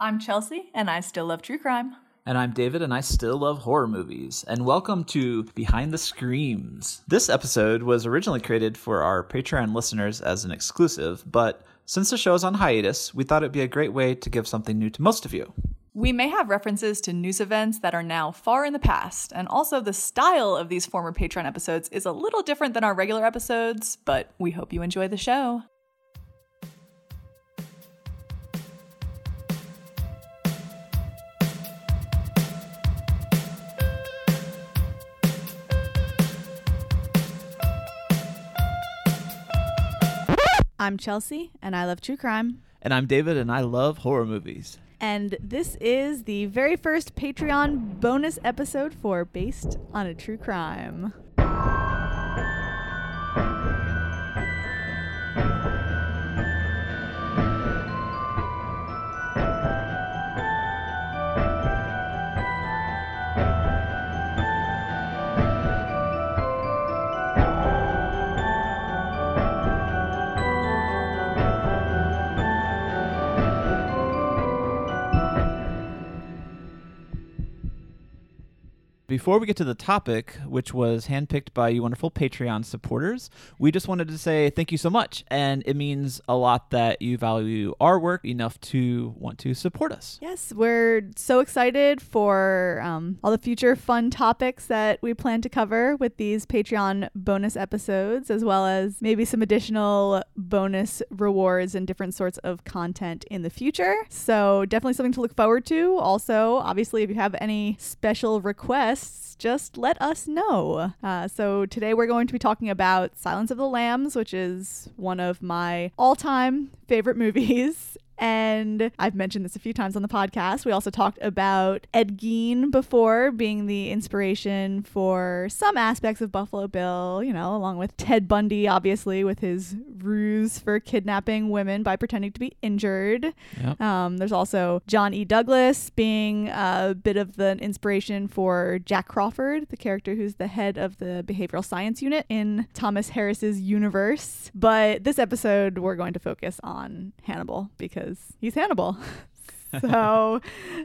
I'm Chelsea, and I still love true crime. And I'm David, and I still love horror movies. And welcome to Behind the Screams. This episode was originally created for our Patreon listeners as an exclusive, but since the show is on hiatus, we thought it'd be a great way to give something new to most of you. We may have references to news events that are now far in the past, and also the style of these former Patreon episodes is a little different than our regular episodes, but we hope you enjoy the show. I'm Chelsea, and I love true crime. And I'm David, and I love horror movies. And this is the very first Patreon bonus episode for Based on a True Crime. Before we get to the topic, which was handpicked by you wonderful Patreon supporters, we just wanted to say thank you so much. And it means a lot that you value our work enough to want to support us. Yes, we're so excited for um, all the future fun topics that we plan to cover with these Patreon bonus episodes, as well as maybe some additional bonus rewards and different sorts of content in the future. So, definitely something to look forward to. Also, obviously, if you have any special requests, just let us know. Uh, so today we're going to be talking about Silence of the Lambs, which is one of my all time favorite movies. And I've mentioned this a few times on the podcast. We also talked about Ed Gein before being the inspiration for some aspects of Buffalo Bill, you know, along with Ted Bundy, obviously, with his ruse for kidnapping women by pretending to be injured. Yep. Um, there's also John E. Douglas being a bit of the inspiration for Jack Crawford, the character who's the head of the behavioral science unit in Thomas Harris's universe. But this episode, we're going to focus on Hannibal because he's Hannibal. so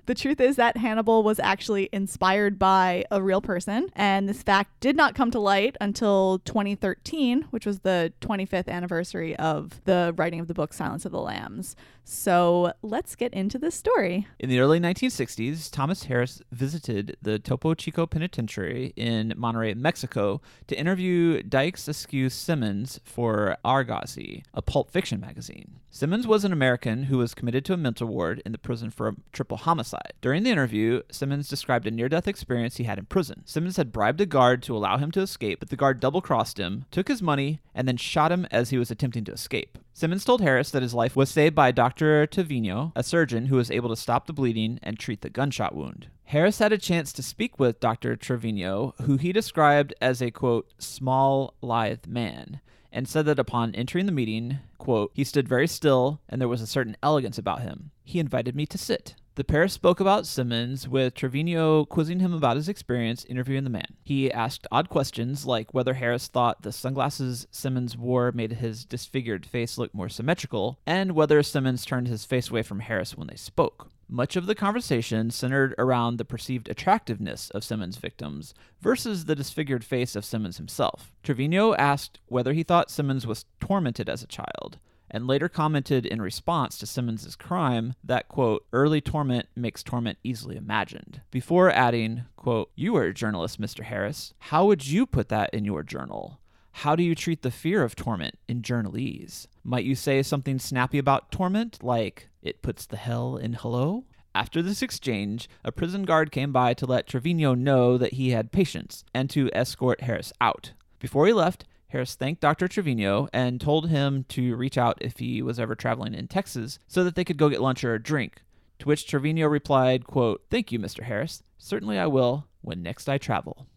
the truth is that Hannibal was actually inspired by a real person, and this fact did not come to light until 2013, which was the 25th anniversary of the writing of the book Silence of the Lambs. So let's get into this story. In the early 1960s, Thomas Harris visited the Topo Chico Penitentiary in Monterrey, Mexico, to interview Dykes Askew Simmons for Argosy, a pulp fiction magazine. Simmons was an American who was committed to a mental ward in the prison for a triple homicide. During the interview, Simmons described a near death experience he had in prison. Simmons had bribed a guard to allow him to escape, but the guard double crossed him, took his money, and then shot him as he was attempting to escape. Simmons told Harris that his life was saved by Dr. Trevino, a surgeon who was able to stop the bleeding and treat the gunshot wound. Harris had a chance to speak with Dr. Trevino, who he described as a quote, small, lithe man, and said that upon entering the meeting, quote, he stood very still and there was a certain elegance about him. He invited me to sit. The pair spoke about Simmons, with Trevino quizzing him about his experience interviewing the man. He asked odd questions like whether Harris thought the sunglasses Simmons wore made his disfigured face look more symmetrical, and whether Simmons turned his face away from Harris when they spoke. Much of the conversation centered around the perceived attractiveness of Simmons' victims versus the disfigured face of Simmons himself. Trevino asked whether he thought Simmons was tormented as a child, and later commented in response to Simmons' crime that, quote, early torment makes torment easily imagined, before adding, quote, you are a journalist, Mr. Harris. How would you put that in your journal? How do you treat the fear of torment in journalese? Might you say something snappy about torment, like, it puts the hell in hello? After this exchange, a prison guard came by to let Trevino know that he had patience and to escort Harris out. Before he left, Harris thanked Dr. Trevino and told him to reach out if he was ever traveling in Texas so that they could go get lunch or a drink. To which Trevino replied, quote, Thank you, Mr. Harris. Certainly I will when next I travel.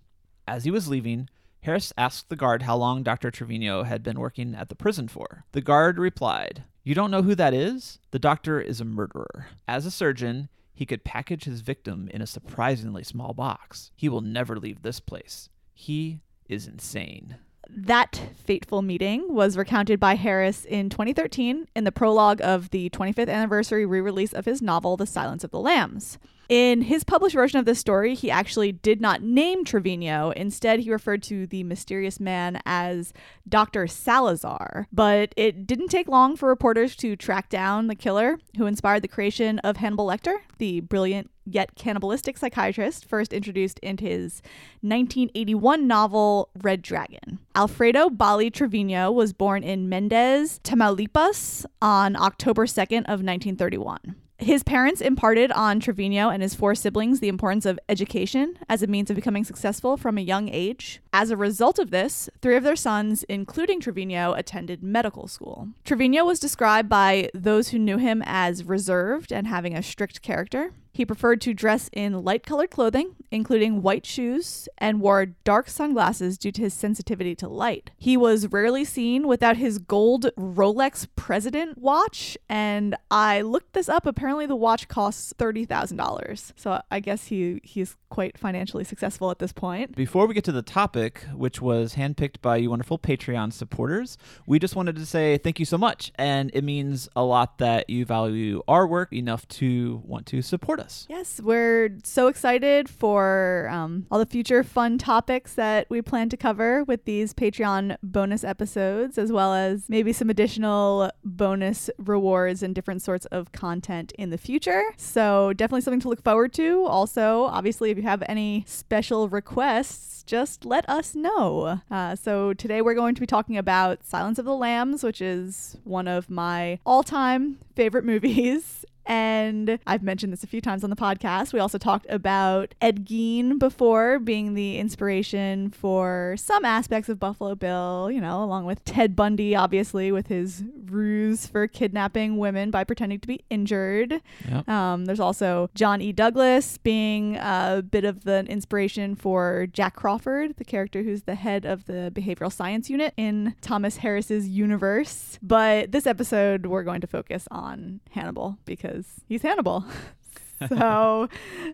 As he was leaving, Harris asked the guard how long Dr. Trevino had been working at the prison for. The guard replied, You don't know who that is? The doctor is a murderer. As a surgeon, he could package his victim in a surprisingly small box. He will never leave this place. He is insane That fateful meeting was recounted by Harris in 2013 in the prologue of the 25th anniversary re release of his novel, The Silence of the Lambs. In his published version of this story, he actually did not name Trevino. Instead, he referred to the mysterious man as Dr. Salazar. But it didn't take long for reporters to track down the killer who inspired the creation of Hannibal Lecter, the brilliant yet cannibalistic psychiatrist first introduced in his 1981 novel Red Dragon. Alfredo Bali Trevino was born in Mendez, Tamaulipas on October 2nd of 1931. His parents imparted on Trevino and his four siblings the importance of education as a means of becoming successful from a young age. As a result of this, three of their sons, including Trevino, attended medical school. Trevino was described by those who knew him as reserved and having a strict character. He preferred to dress in light colored clothing, including white shoes, and wore dark sunglasses due to his sensitivity to light. He was rarely seen without his gold Rolex President watch, and I looked this up. Apparently, the watch costs $30,000. So I guess he, he's quite financially successful at this point. Before we get to the topic, which was handpicked by you wonderful Patreon supporters, we just wanted to say thank you so much. And it means a lot that you value our work enough to want to support us. Yes, we're so excited for um, all the future fun topics that we plan to cover with these Patreon bonus episodes, as well as maybe some additional bonus rewards and different sorts of content in the future. So, definitely something to look forward to. Also, obviously, if you have any special requests, just let us know. Uh, so, today we're going to be talking about Silence of the Lambs, which is one of my all time favorite movies. And I've mentioned this a few times on the podcast. We also talked about Ed Gein before being the inspiration for some aspects of Buffalo Bill, you know, along with Ted Bundy, obviously, with his ruse for kidnapping women by pretending to be injured. Yep. Um, there's also John E. Douglas being a bit of the inspiration for Jack Crawford, the character who's the head of the behavioral science unit in Thomas Harris's universe. But this episode, we're going to focus on Hannibal because he's Hannibal. so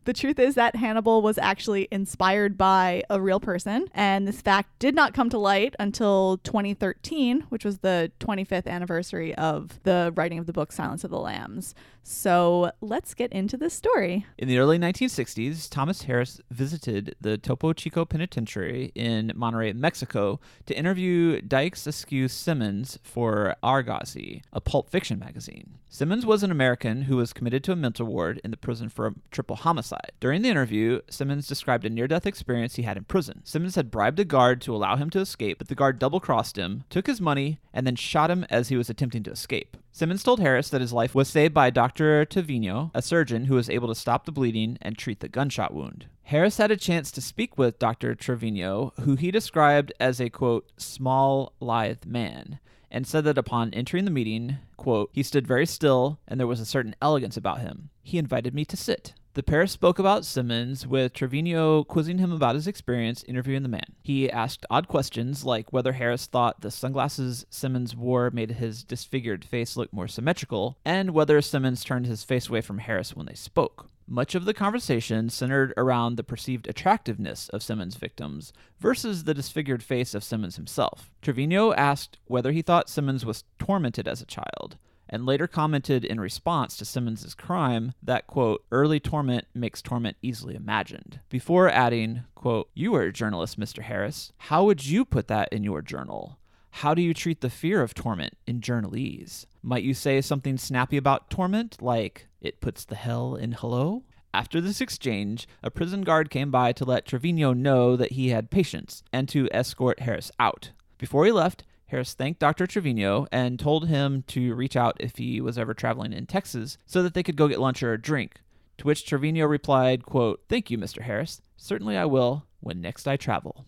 the truth is that Hannibal was actually inspired by a real person, and this fact did not come to light until 2013, which was the 25th anniversary of the writing of the book Silence of the Lambs. So let's get into this story. In the early 1960s, Thomas Harris visited the Topo Chico Penitentiary in Monterrey, Mexico, to interview Dykes Askew Simmons for Argosy, a pulp fiction magazine. Simmons was an American who was committed to a mental ward in the prison for a triple homicide. During the interview, Simmons described a near death experience he had in prison. Simmons had bribed a guard to allow him to escape, but the guard double crossed him, took his money, and then shot him as he was attempting to escape. Simmons told Harris that his life was saved by Dr. Trevino, a surgeon who was able to stop the bleeding and treat the gunshot wound. Harris had a chance to speak with Dr. Trevino, who he described as a quote, small, lithe man, and said that upon entering the meeting, quote, he stood very still and there was a certain elegance about him. He invited me to sit. The pair spoke about Simmons, with Trevino quizzing him about his experience interviewing the man. He asked odd questions like whether Harris thought the sunglasses Simmons wore made his disfigured face look more symmetrical, and whether Simmons turned his face away from Harris when they spoke. Much of the conversation centered around the perceived attractiveness of Simmons' victims versus the disfigured face of Simmons himself. Trevino asked whether he thought Simmons was tormented as a child, and later commented in response to Simmons's crime that, quote, early torment makes torment easily imagined, before adding, quote, you are a journalist, Mr. Harris. How would you put that in your journal? How do you treat the fear of torment in journalese? Might you say something snappy about torment, like, it puts the hell in hello? After this exchange, a prison guard came by to let Trevino know that he had patience and to escort Harris out. Before he left, Harris thanked Dr. Trevino and told him to reach out if he was ever traveling in Texas so that they could go get lunch or a drink. To which Trevino replied, quote, Thank you, Mr. Harris. Certainly I will when next I travel.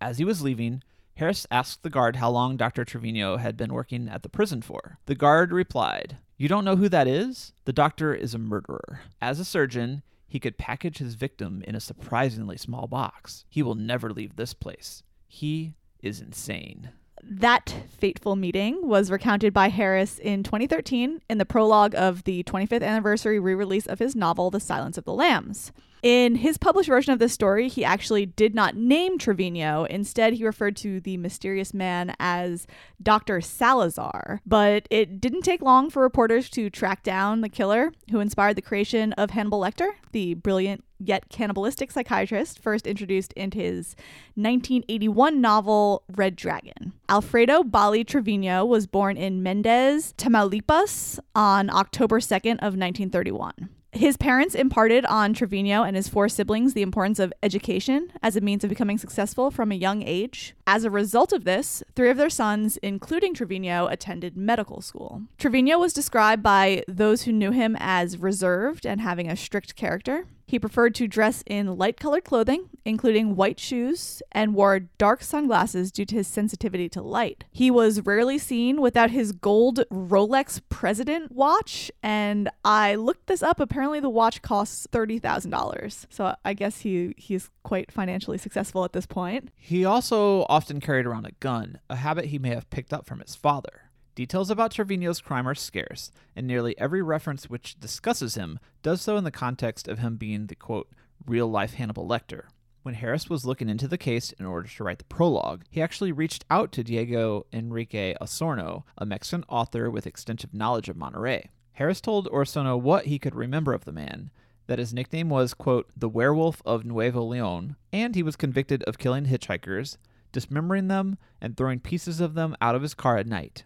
As he was leaving, Harris asked the guard how long Dr. Trevino had been working at the prison for. The guard replied, You don't know who that is? The doctor is a murderer. As a surgeon, he could package his victim in a surprisingly small box. He will never leave this place. He is insane. That fateful meeting was recounted by Harris in 2013 in the prologue of the 25th anniversary re release of his novel, The Silence of the Lambs. In his published version of this story, he actually did not name Trevino. Instead, he referred to the mysterious man as Dr. Salazar. But it didn't take long for reporters to track down the killer who inspired the creation of Hannibal Lecter, the brilliant yet cannibalistic psychiatrist first introduced in his 1981 novel Red Dragon. Alfredo Bali Trevino was born in Mendez, Tamaulipas on October 2nd of 1931. His parents imparted on Trevino and his four siblings the importance of education as a means of becoming successful from a young age. As a result of this, three of their sons, including Trevino, attended medical school. Trevino was described by those who knew him as reserved and having a strict character. He preferred to dress in light colored clothing, including white shoes, and wore dark sunglasses due to his sensitivity to light. He was rarely seen without his gold Rolex President watch, and I looked this up. Apparently, the watch costs $30,000. So I guess he, he's quite financially successful at this point. He also often carried around a gun, a habit he may have picked up from his father. Details about Trevino's crime are scarce, and nearly every reference which discusses him does so in the context of him being the quote, real life Hannibal Lecter. When Harris was looking into the case in order to write the prologue, he actually reached out to Diego Enrique Osorno, a Mexican author with extensive knowledge of Monterrey. Harris told Osorno what he could remember of the man, that his nickname was, quote, the werewolf of Nuevo Leon, and he was convicted of killing hitchhikers, dismembering them, and throwing pieces of them out of his car at night.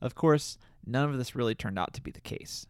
Of course, none of this really turned out to be the case.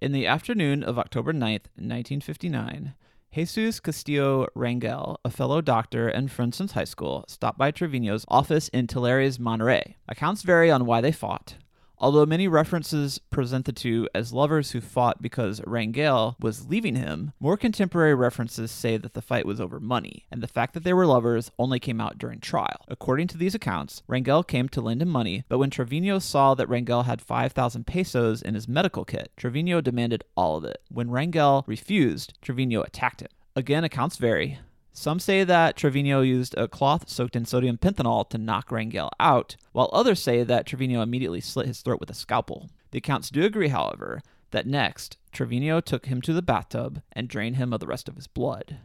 In the afternoon of October 9th, 1959, Jesus Castillo Rangel, a fellow doctor and friend since high school, stopped by Trevino's office in Tulare, Monterrey. Accounts vary on why they fought, Although many references present the two as lovers who fought because Rangel was leaving him, more contemporary references say that the fight was over money, and the fact that they were lovers only came out during trial. According to these accounts, Rangel came to lend him money, but when Trevino saw that Rangel had 5,000 pesos in his medical kit, Trevino demanded all of it. When Rangel refused, Trevino attacked him. Again, accounts vary. Some say that Trevino used a cloth soaked in sodium pentothal to knock Rangel out, while others say that Trevino immediately slit his throat with a scalpel. The accounts do agree, however, that next, Trevino took him to the bathtub and drained him of the rest of his blood.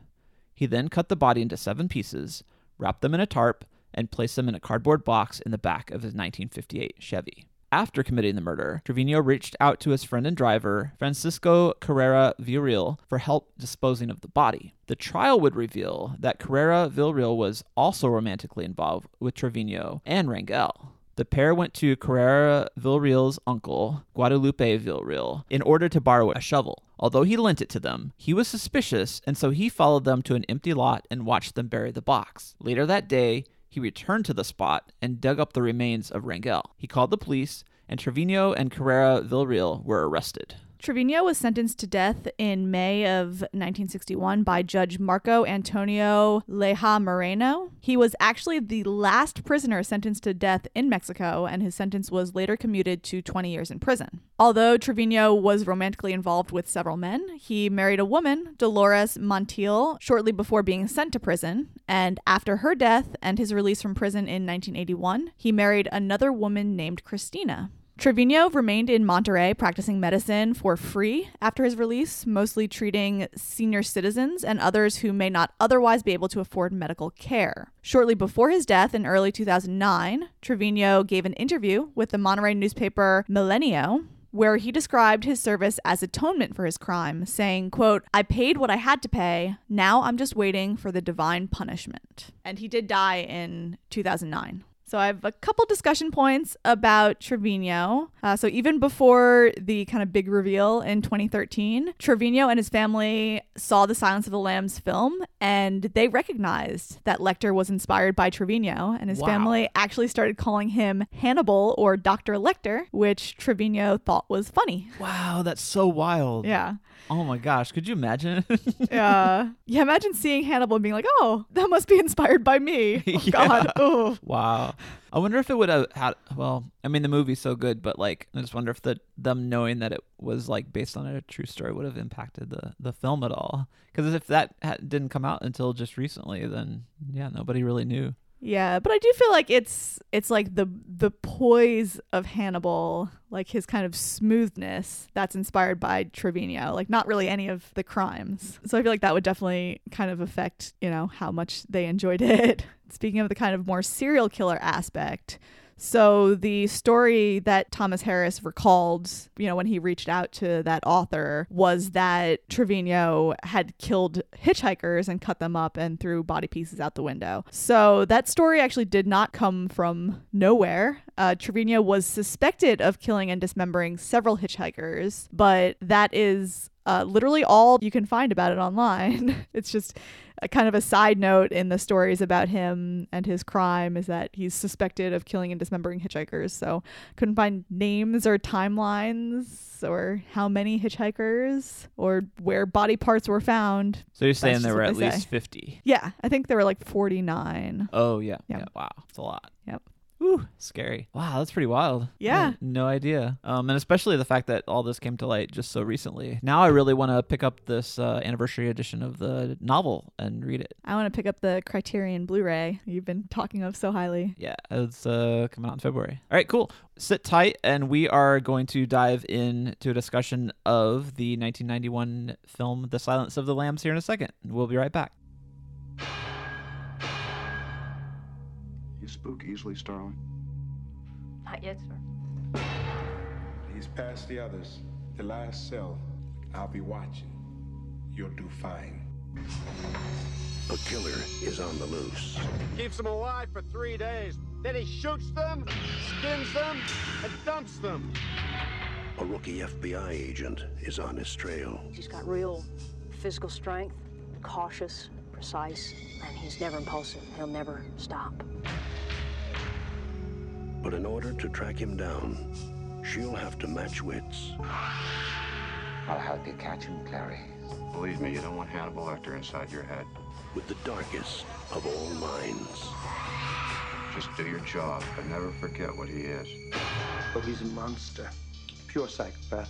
He then cut the body into seven pieces, wrapped them in a tarp, and placed them in a cardboard box in the back of his 1958 Chevy. After committing the murder, Trevino reached out to his friend and driver, Francisco Carrera Villarreal, for help disposing of the body. The trial would reveal that Carrera Villarreal was also romantically involved with Trevino and Rangel. The pair went to Carrera Villarreal's uncle, Guadalupe Villarreal, in order to borrow a shovel. Although he lent it to them, he was suspicious, and so he followed them to an empty lot and watched them bury the box. Later that day, he returned to the spot and dug up the remains of Rangel. He called the police, and Trevino and Carrera Villarreal were arrested. Trevino was sentenced to death in May of 1961 by Judge Marco Antonio Leja Moreno. He was actually the last prisoner sentenced to death in Mexico, and his sentence was later commuted to 20 years in prison. Although Trevino was romantically involved with several men, he married a woman, Dolores Montiel, shortly before being sent to prison. And after her death and his release from prison in 1981, he married another woman named Christina. Trevino remained in Monterrey practicing medicine for free after his release, mostly treating senior citizens and others who may not otherwise be able to afford medical care. Shortly before his death in early 2009, Trevino gave an interview with the Monterrey newspaper Milenio where he described his service as atonement for his crime, saying, quote, I paid what I had to pay. Now I'm just waiting for the divine punishment. And he did die in 2009. So I have a couple discussion points about Trevino. Uh, so even before the kind of big reveal in 2013, Trevino and his family saw the Silence of the Lambs film and they recognized that Lecter was inspired by Trevino, and his wow. family actually started calling him Hannibal or Dr. Lecter, which Trevino thought was funny. Wow, that's so wild. Yeah. Oh my gosh, could you imagine? yeah. Yeah, imagine seeing Hannibal and being like, oh, that must be inspired by me. Oh, yeah. God. Oh. Wow. I wonder if it would have had. Well, I mean, the movie's so good, but like, I just wonder if the them knowing that it was like based on a true story would have impacted the the film at all. Because if that ha- didn't come out until just recently, then yeah, nobody really knew. Yeah, but I do feel like it's it's like the the poise of Hannibal, like his kind of smoothness that's inspired by Trevino, like not really any of the crimes. So I feel like that would definitely kind of affect, you know, how much they enjoyed it. Speaking of the kind of more serial killer aspect, so the story that Thomas Harris recalled, you know, when he reached out to that author was that Trevino had killed hitchhikers and cut them up and threw body pieces out the window. So that story actually did not come from nowhere. Uh, Trevino was suspected of killing and dismembering several hitchhikers, but that is uh, literally all you can find about it online. it's just a kind of a side note in the stories about him and his crime is that he's suspected of killing and dismembering hitchhikers. So couldn't find names or timelines or how many hitchhikers or where body parts were found. So you're saying there were at say. least 50. Yeah, I think there were like 49. Oh, yeah. Yeah. yeah. Wow. It's a lot. Yep. Ooh, scary. Wow, that's pretty wild. Yeah. No idea. Um, and especially the fact that all this came to light just so recently. Now I really want to pick up this uh, anniversary edition of the novel and read it. I want to pick up the Criterion Blu-ray you've been talking of so highly. Yeah, it's uh, coming out in February. All right, cool. Sit tight, and we are going to dive into a discussion of the 1991 film The Silence of the Lambs here in a second. We'll be right back. Spook easily, Starling? Not yet, sir. He's past the others. The last cell. I'll be watching. You'll do fine. A killer is on the loose. Keeps them alive for three days. Then he shoots them, skins them, and dumps them. A rookie FBI agent is on his trail. He's got real physical strength, cautious, precise, and he's never impulsive. He'll never stop. But in order to track him down, she'll have to match wits. I'll help you catch him, Clary. Believe me, you don't want Hannibal Lecter inside your head. with the darkest of all minds. Just do your job, but never forget what he is. Oh, he's a monster. Pure psychopath.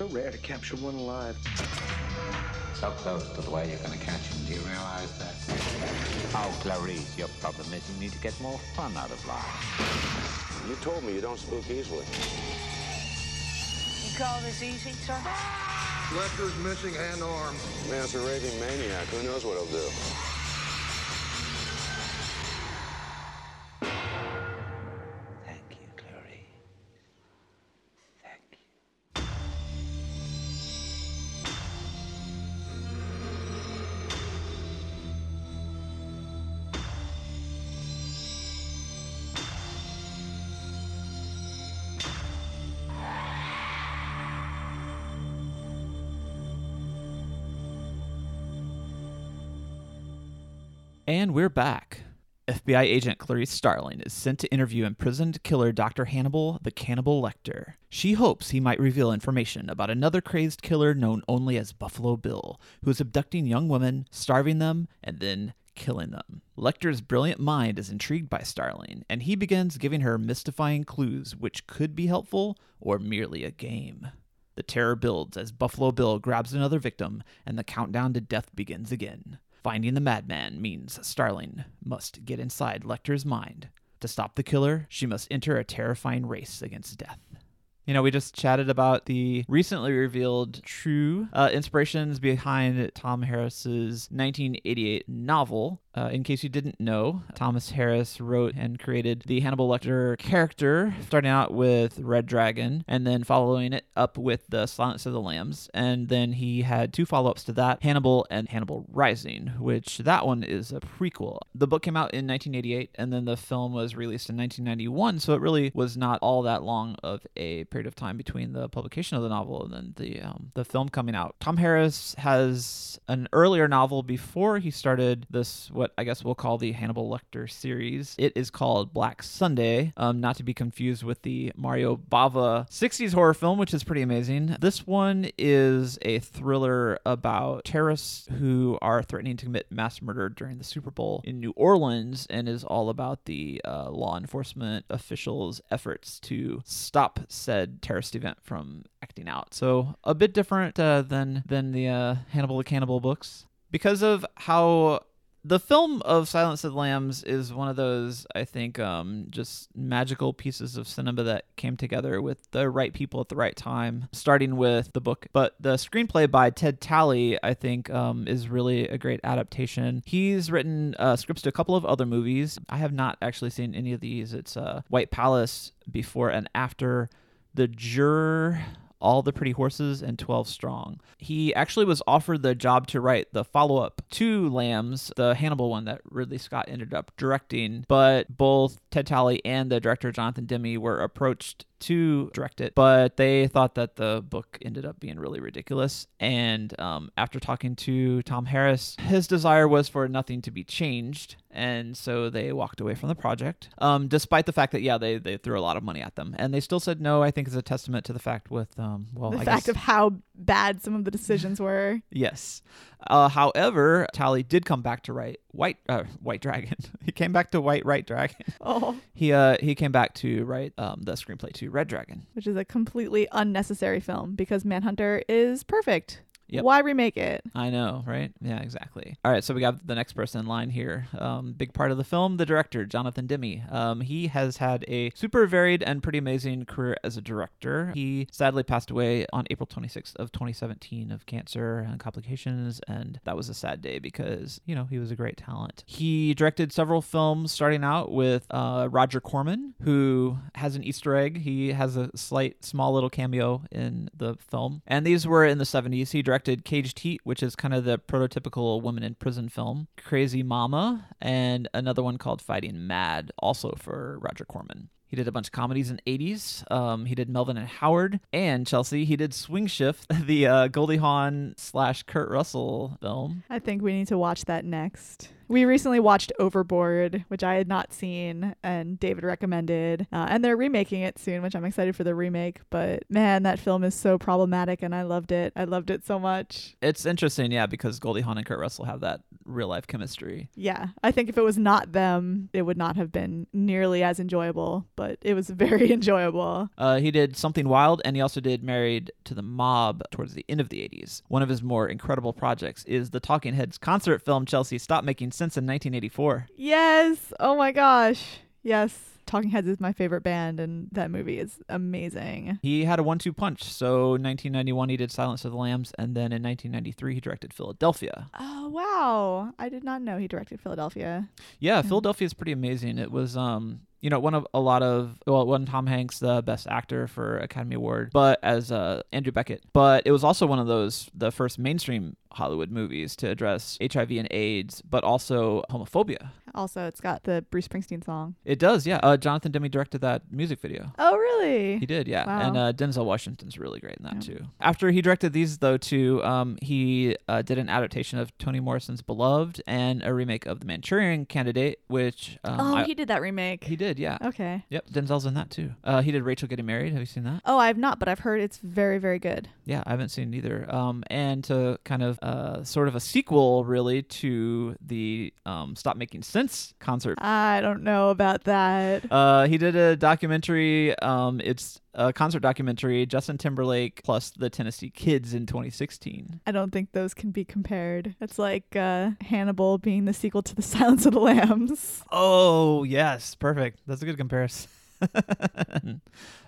So rare to capture one alive. So close to the way you're gonna catch him. Do you realize that? Oh, Clarice, your problem is you need to get more fun out of life. You told me you don't spook easily. You call this easy, sir? Lecter's missing an arm. Man's a raving maniac. Who knows what he'll do? And we're back. FBI agent Clarice Starling is sent to interview imprisoned killer Dr. Hannibal the Cannibal Lecter. She hopes he might reveal information about another crazed killer known only as Buffalo Bill, who is abducting young women, starving them, and then killing them. Lecter's brilliant mind is intrigued by Starling, and he begins giving her mystifying clues which could be helpful or merely a game. The terror builds as Buffalo Bill grabs another victim, and the countdown to death begins again. Finding the madman means Starling must get inside Lecter's mind. To stop the killer, she must enter a terrifying race against death. You know, we just chatted about the recently revealed true uh, inspirations behind Tom Harris's 1988 novel. Uh, in case you didn't know, Thomas Harris wrote and created the Hannibal Lecter character, starting out with Red Dragon and then following it up with The Silence of the Lambs. And then he had two follow ups to that Hannibal and Hannibal Rising, which that one is a prequel. The book came out in 1988 and then the film was released in 1991, so it really was not all that long of a period of time between the publication of the novel and then the um, the film coming out. Tom Harris has an earlier novel before he started this what I guess we'll call the Hannibal Lecter series. It is called Black Sunday, um, not to be confused with the Mario Bava 60s horror film, which is pretty amazing. This one is a thriller about terrorists who are threatening to commit mass murder during the Super Bowl in New Orleans and is all about the uh, law enforcement officials' efforts to stop said terrorist event from acting out. So a bit different uh, than than the uh, Hannibal the Cannibal books because of how the film of Silence of the Lambs is one of those I think um, just magical pieces of cinema that came together with the right people at the right time. Starting with the book, but the screenplay by Ted Tally I think um, is really a great adaptation. He's written uh, scripts to a couple of other movies. I have not actually seen any of these. It's uh, White Palace before and after. The Juror, all the Pretty Horses, and 12 Strong. He actually was offered the job to write the follow up to Lambs, the Hannibal one that Ridley Scott ended up directing, but both Ted Tally and the director Jonathan Demme were approached to direct it, but they thought that the book ended up being really ridiculous. And um, after talking to Tom Harris, his desire was for nothing to be changed. And so they walked away from the project, um, despite the fact that, yeah, they, they threw a lot of money at them. And they still said no, I think is a testament to the fact with, um, well, the I fact guess, of how bad some of the decisions were. Yes. Uh, however, Tally did come back to write White uh, White Dragon. he came back to White Right Dragon. Oh, he uh he came back to write um the screenplay to Red Dragon. which is a completely unnecessary film because Manhunter is perfect. Yep. Why remake it? I know, right? Yeah, exactly. All right, so we got the next person in line here. Um, big part of the film, the director, Jonathan Demme. Um, he has had a super varied and pretty amazing career as a director. He sadly passed away on April 26th of 2017 of cancer and complications, and that was a sad day because you know he was a great talent. He directed several films, starting out with uh, Roger Corman, who has an Easter egg. He has a slight, small little cameo in the film, and these were in the 70s. He directed Caged Heat, which is kind of the prototypical woman in prison film, Crazy Mama, and another one called Fighting Mad, also for Roger Corman. He did a bunch of comedies in the 80s. Um, he did Melvin and Howard and Chelsea. He did Swing Shift, the uh, Goldie Hawn slash Kurt Russell film. I think we need to watch that next. We recently watched Overboard, which I had not seen, and David recommended. Uh, and they're remaking it soon, which I'm excited for the remake. But man, that film is so problematic, and I loved it. I loved it so much. It's interesting, yeah, because Goldie Hawn and Kurt Russell have that real life chemistry. Yeah, I think if it was not them, it would not have been nearly as enjoyable, but it was very enjoyable. Uh, he did Something Wild, and he also did Married to the Mob towards the end of the 80s. One of his more incredible projects is the Talking Heads concert film Chelsea Stop Making Sense in 1984. Yes. Oh my gosh. Yes. Talking Heads is my favorite band, and that movie is amazing. He had a one-two punch. So 1991 he did Silence of the Lambs, and then in 1993 he directed Philadelphia. Oh wow! I did not know he directed Philadelphia. Yeah, Philadelphia is pretty amazing. It was um you know, one of a lot of well, won Tom Hanks the Best Actor for Academy Award, but as uh, Andrew Beckett. But it was also one of those the first mainstream Hollywood movies to address HIV and AIDS, but also homophobia. Also, it's got the Bruce Springsteen song. It does, yeah. Uh, Jonathan Demme directed that music video. Oh really? He did, yeah. Wow. And uh, Denzel Washington's really great in that Yeah. too. After he directed these, though, too, um, he uh, did an adaptation of Toni Morrison's Beloved and a remake of The Manchurian Candidate, which um, oh, I- he did that remake. he did, yeah. Okay. Yep, Denzel's in that too. Uh, he did Rachel Getting Married. Have you seen that? Oh, I've not, but I've heard it's very, very good. Yeah, I haven't seen it either. Um, and to kind of uh, sort of a sequel, really, to the um, Stop Making Sense concert. I don't know about that. Uh, he did a documentary. Um, it's a concert documentary, Justin Timberlake plus the Tennessee Kids in 2016. I don't think those can be compared. It's like uh, Hannibal being the sequel to The Silence of the Lambs. Oh, yes. Perfect. That's a good comparison.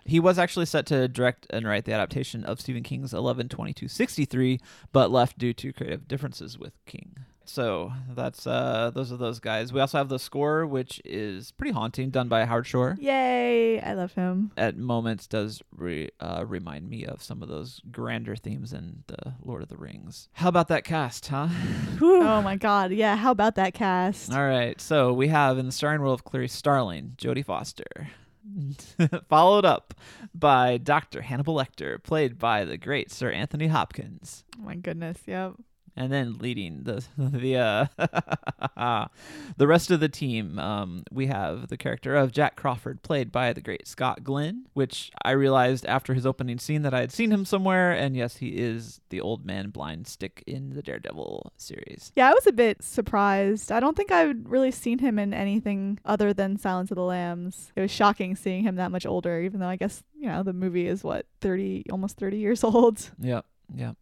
he was actually set to direct and write the adaptation of Stephen King's 11/22/63, but left due to creative differences with King. So that's uh those are those guys. We also have the score, which is pretty haunting, done by Howard Shore. Yay! I love him. At moments, does re, uh, remind me of some of those grander themes in the Lord of the Rings. How about that cast, huh? Oh my god. Yeah, how about that cast? All right, so we have in the starring role of Clarice Starling, Jodie Foster, followed up by Dr. Hannibal Lecter, played by the great Sir Anthony Hopkins, Oh my goodness. Yep. And then leading the the uh, the rest of the team. Um, we have the character of Jack Crawford, played by the great Scott Glenn, which I realized after his opening scene that I had seen him somewhere, and yes, he is the old man blind stick in the Daredevil series. Yeah, I was a bit surprised. I don't think I've really seen him in anything other than Silence of the Lambs. It was shocking seeing him that much older, even though I guess, you know, the movie is what, 30, almost 30 years old. Yep, yep.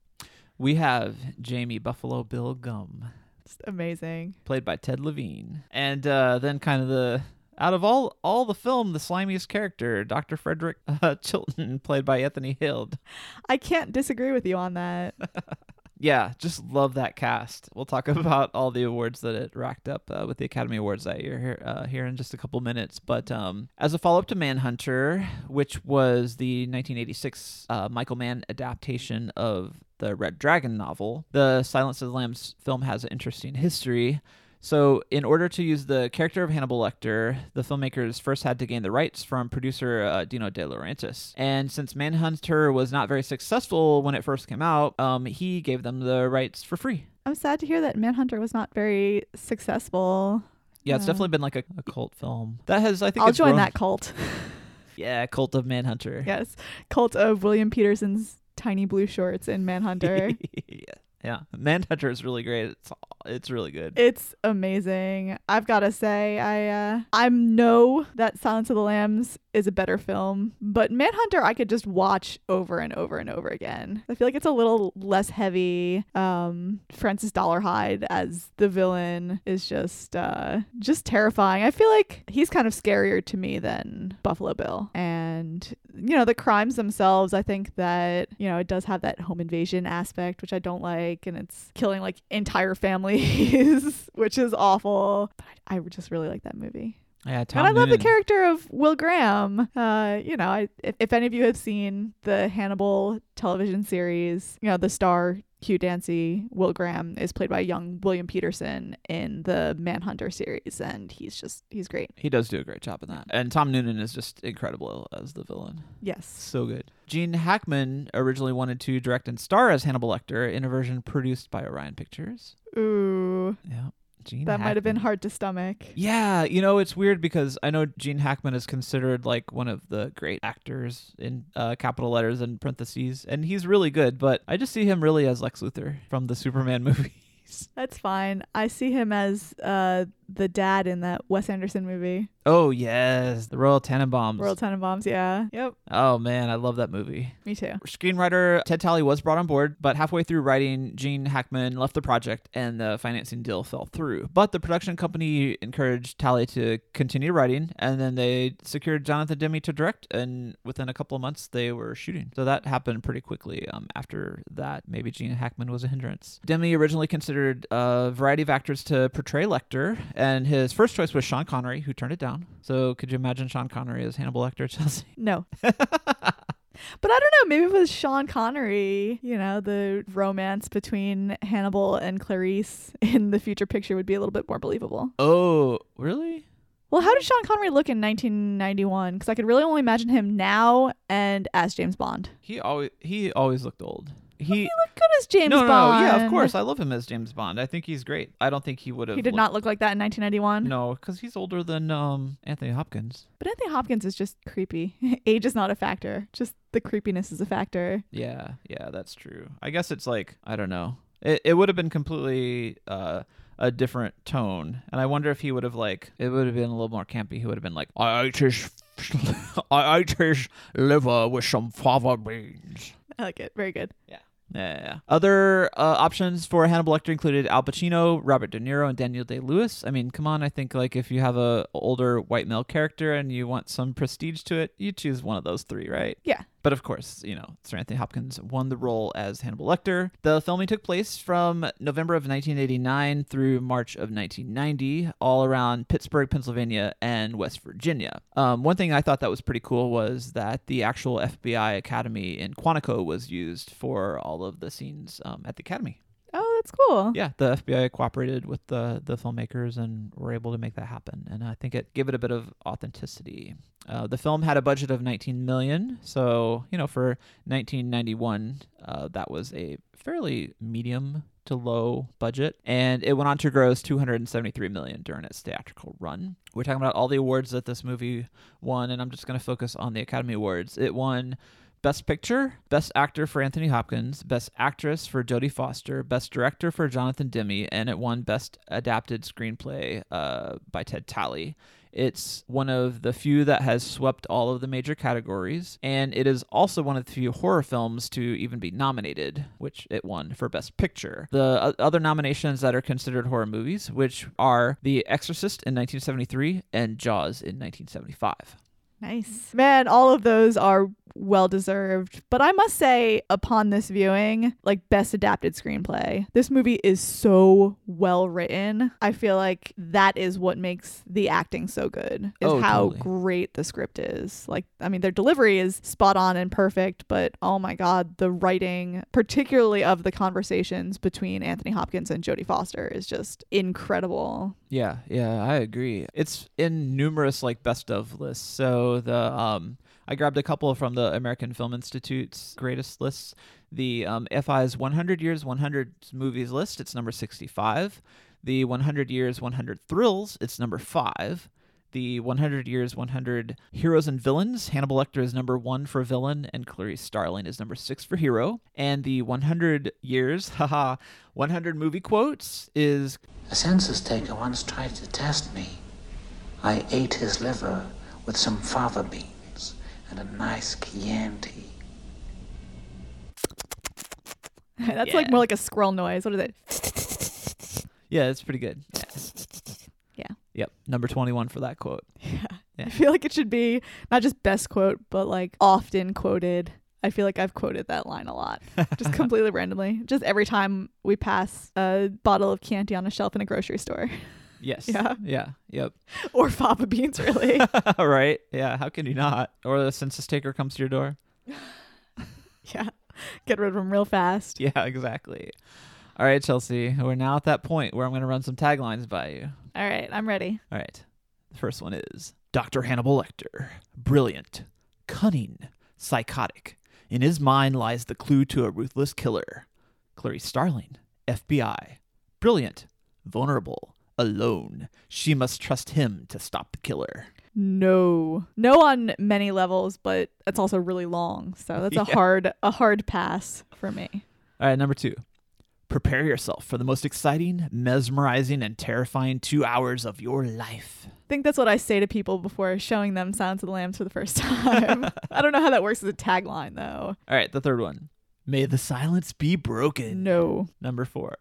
We have Jamie Buffalo Bill Gumb, Just amazing. played by Ted Levine. And uh, then kind of the out of all all the film, the slimiest character, Dr. Frederick uh, Chilton, played by Anthony Heald. I can't disagree with you on that. Yeah, just love that cast. We'll talk about all the awards that it racked up uh, with the Academy Awards that year here, uh, here in just a couple minutes. But um, as a follow up to Manhunter, which was the 1986 uh, Michael Mann adaptation of the Red Dragon novel, the Silence of the Lambs film has an interesting history. So, in order to use the character of Hannibal Lecter, the filmmakers first had to gain the rights from producer uh, Dino De Laurentiis. And since Manhunter was not very successful when it first came out, um, he gave them the rights for free. I'm sad to hear that Manhunter was not very successful. Yeah, it's Uh, definitely been like a, a cult film. That has, I think, I'll join grown- that cult. Yeah, cult of Manhunter. yes. Cult of William Petersen's tiny blue shorts in Manhunter. yeah, yeah. Manhunter is really great. It's it's really good. It's amazing. I've got to say, I uh, I know that Silence of the Lambs is a better film, but Manhunter I could just watch over and over and over again. I feel like it's a little less heavy. Um, Francis Dolarhyde as the villain is just uh, just terrifying. I feel like he's kind of scarier to me than Buffalo Bill, and you know the crimes themselves. I think that you know it does have that home invasion aspect, which I don't like, and it's killing like entire families, which is awful. But I, I just really like that movie. yeah, Tom and I love the character of Will Graham. Uh, you know, I, if, if any of you have seen the Hannibal television series, you know, the star Hugh Dancy, Will Graham is played by young William Petersen in the Manhunter series, and he's just he's great. He does do a great job in that. And Tom Noonan is just incredible as the villain. Yes. So good. Gene Hackman originally wanted to direct and star as Hannibal Lecter in a version produced by Orion Pictures. Ooh, Yeah. Gene that might have been hard to stomach. Yeah, you know, it's weird because I know Gene Hackman is considered like one of the great actors in uh, capital letters and parentheses, and he's really good, but I just see him really as Lex Luthor from the Superman movies. That's fine. I see him as uh the dad in that Wes Anderson movie, Oh, yes, the Royal Tenenbaums. Royal Tenenbaums. Yeah. Yep. oh, man, I love that movie. Me too. Screenwriter Ted Tally was brought on board, but halfway through writing, Gene Hackman left the project and the financing deal fell through. But the production company encouraged Tally to continue writing, and then they secured Jonathan Demme to direct, and within a couple of months, they were shooting. So that happened pretty quickly. Um, after that, maybe Gene Hackman was a hindrance. Demme originally considered a variety of actors to portray Lecter, and his first choice was Sean Connery, who turned it down. So could you imagine Sean Connery as Hannibal Lecter, Chelsea? No. But I don't know. Maybe was Sean Connery, you know, the romance between Hannibal and Clarice in the future picture would be a little bit more believable. Oh, really? Well, how did Sean Connery look in 1991? Because I could really only imagine him now and as James Bond. He always he always looked old. He, He looked good as James no, no, Bond. no, yeah, of course. I love him as James Bond. I think he's great. I don't think he would have. He did not look like that in 1991. No, because he's older than um Anthony Hopkins. But Anthony Hopkins is just creepy. Age is not a factor. Just the creepiness is a factor. Yeah, yeah, that's true. I guess it's like I don't know. It it would have been completely uh a different tone, and I wonder if he would have like it would have been a little more campy. He would have been like, I ate his, I ate his liver with some fava beans. I like it. Very good. Yeah. Yeah, yeah. Other uh, options for Hannibal Lecter included Al Pacino, Robert De Niro, and Daniel Day Lewis. I mean, come on. I think like if you have a older white male character and you want some prestige to it, you choose one of those three, right? Yeah. But of course, you know, Sir Anthony Hopkins won the role as Hannibal Lecter. The filming took place from November of 1989 through March of 1990, all around Pittsburgh, Pennsylvania, and West Virginia. Um, one thing I thought that was pretty cool was that the actual FBI Academy in Quantico was used for all of the scenes um, at the Academy. That's cool. Yeah, the FBI cooperated with the the filmmakers and were able to make that happen, and I think it gave it a bit of authenticity. Uh, the film had a budget of 19 million, so you know for 1991, uh, that was a fairly medium to low budget, and it went on to gross 273 million during its theatrical run. We're talking about all the awards that this movie won, and I'm just going to focus on the Academy Awards. It won Best Picture, Best Actor for Anthony Hopkins, Best Actress for Jodie Foster, Best Director for Jonathan Demme, and it won Best Adapted Screenplay uh, by Ted Tally. It's one of the few that has swept all of the major categories, and it is also one of the few horror films to even be nominated, which it won for Best Picture. The other nominations that are considered horror movies, which are The Exorcist in 1973 and Jaws in 1975. Nice. Man, all of those are well deserved. But I must say, upon this viewing, like best adapted screenplay, this movie is so well written. I feel like that is what makes the acting so good, is Oh, how totally. great the script is. Like, I mean, their delivery is spot on and perfect, but oh my God, the writing, particularly of the conversations between Anthony Hopkins and Jodie Foster, is just incredible. Yeah, yeah, I agree. It's in numerous like best of lists. So the um I grabbed a couple from the American Film Institute's greatest lists. The um, FI's 100 Years 100 Movies list, it's number 65. The 100 Years 100 Thrills, it's number 5. The 100 Years 100 Heroes and Villains, Hannibal Lecter is number 1 for villain and Clarice Starling is number 6 for hero. And the 100 Years, haha, 100 movie quotes is A census taker once tried to test me. I ate his liver with some fava beans and a nice Chianti. That's like more like a squirrel noise. What is it? Yeah, it's pretty good. Yeah. Yeah. Yep. Number 21 for that quote. Yeah. Yeah. I feel like it should be not just best quote, but like often quoted. I feel like I've quoted that line a lot, just completely randomly. Just every time we pass a bottle of Chianti on a shelf in a grocery store, Yes. Yeah. Yeah. Yep. or fava beans, really. right. Yeah. How can you not? Or the census taker comes to your door. yeah, get rid of them real fast. Yeah, exactly. All right, Chelsea. We're now at that point where I'm going to run some taglines by you. All right, I'm ready. All right. The first one is Dr. Hannibal Lecter. Brilliant, cunning, psychotic. In his mind lies the clue to a ruthless killer. Clarice Starling, FBI. Brilliant, vulnerable, alone. She must trust him to stop the killer. No, no on many levels, but it's also really long, so that's a Yeah. hard a hard pass for me. All right, number two. Prepare yourself for the most exciting, mesmerizing, and terrifying two hours of your life. I think that's what I say to people before showing them Silence of the Lambs for the first time. I don't know how that works as a tagline though. All right, the third one. May the silence be broken. No. Number four.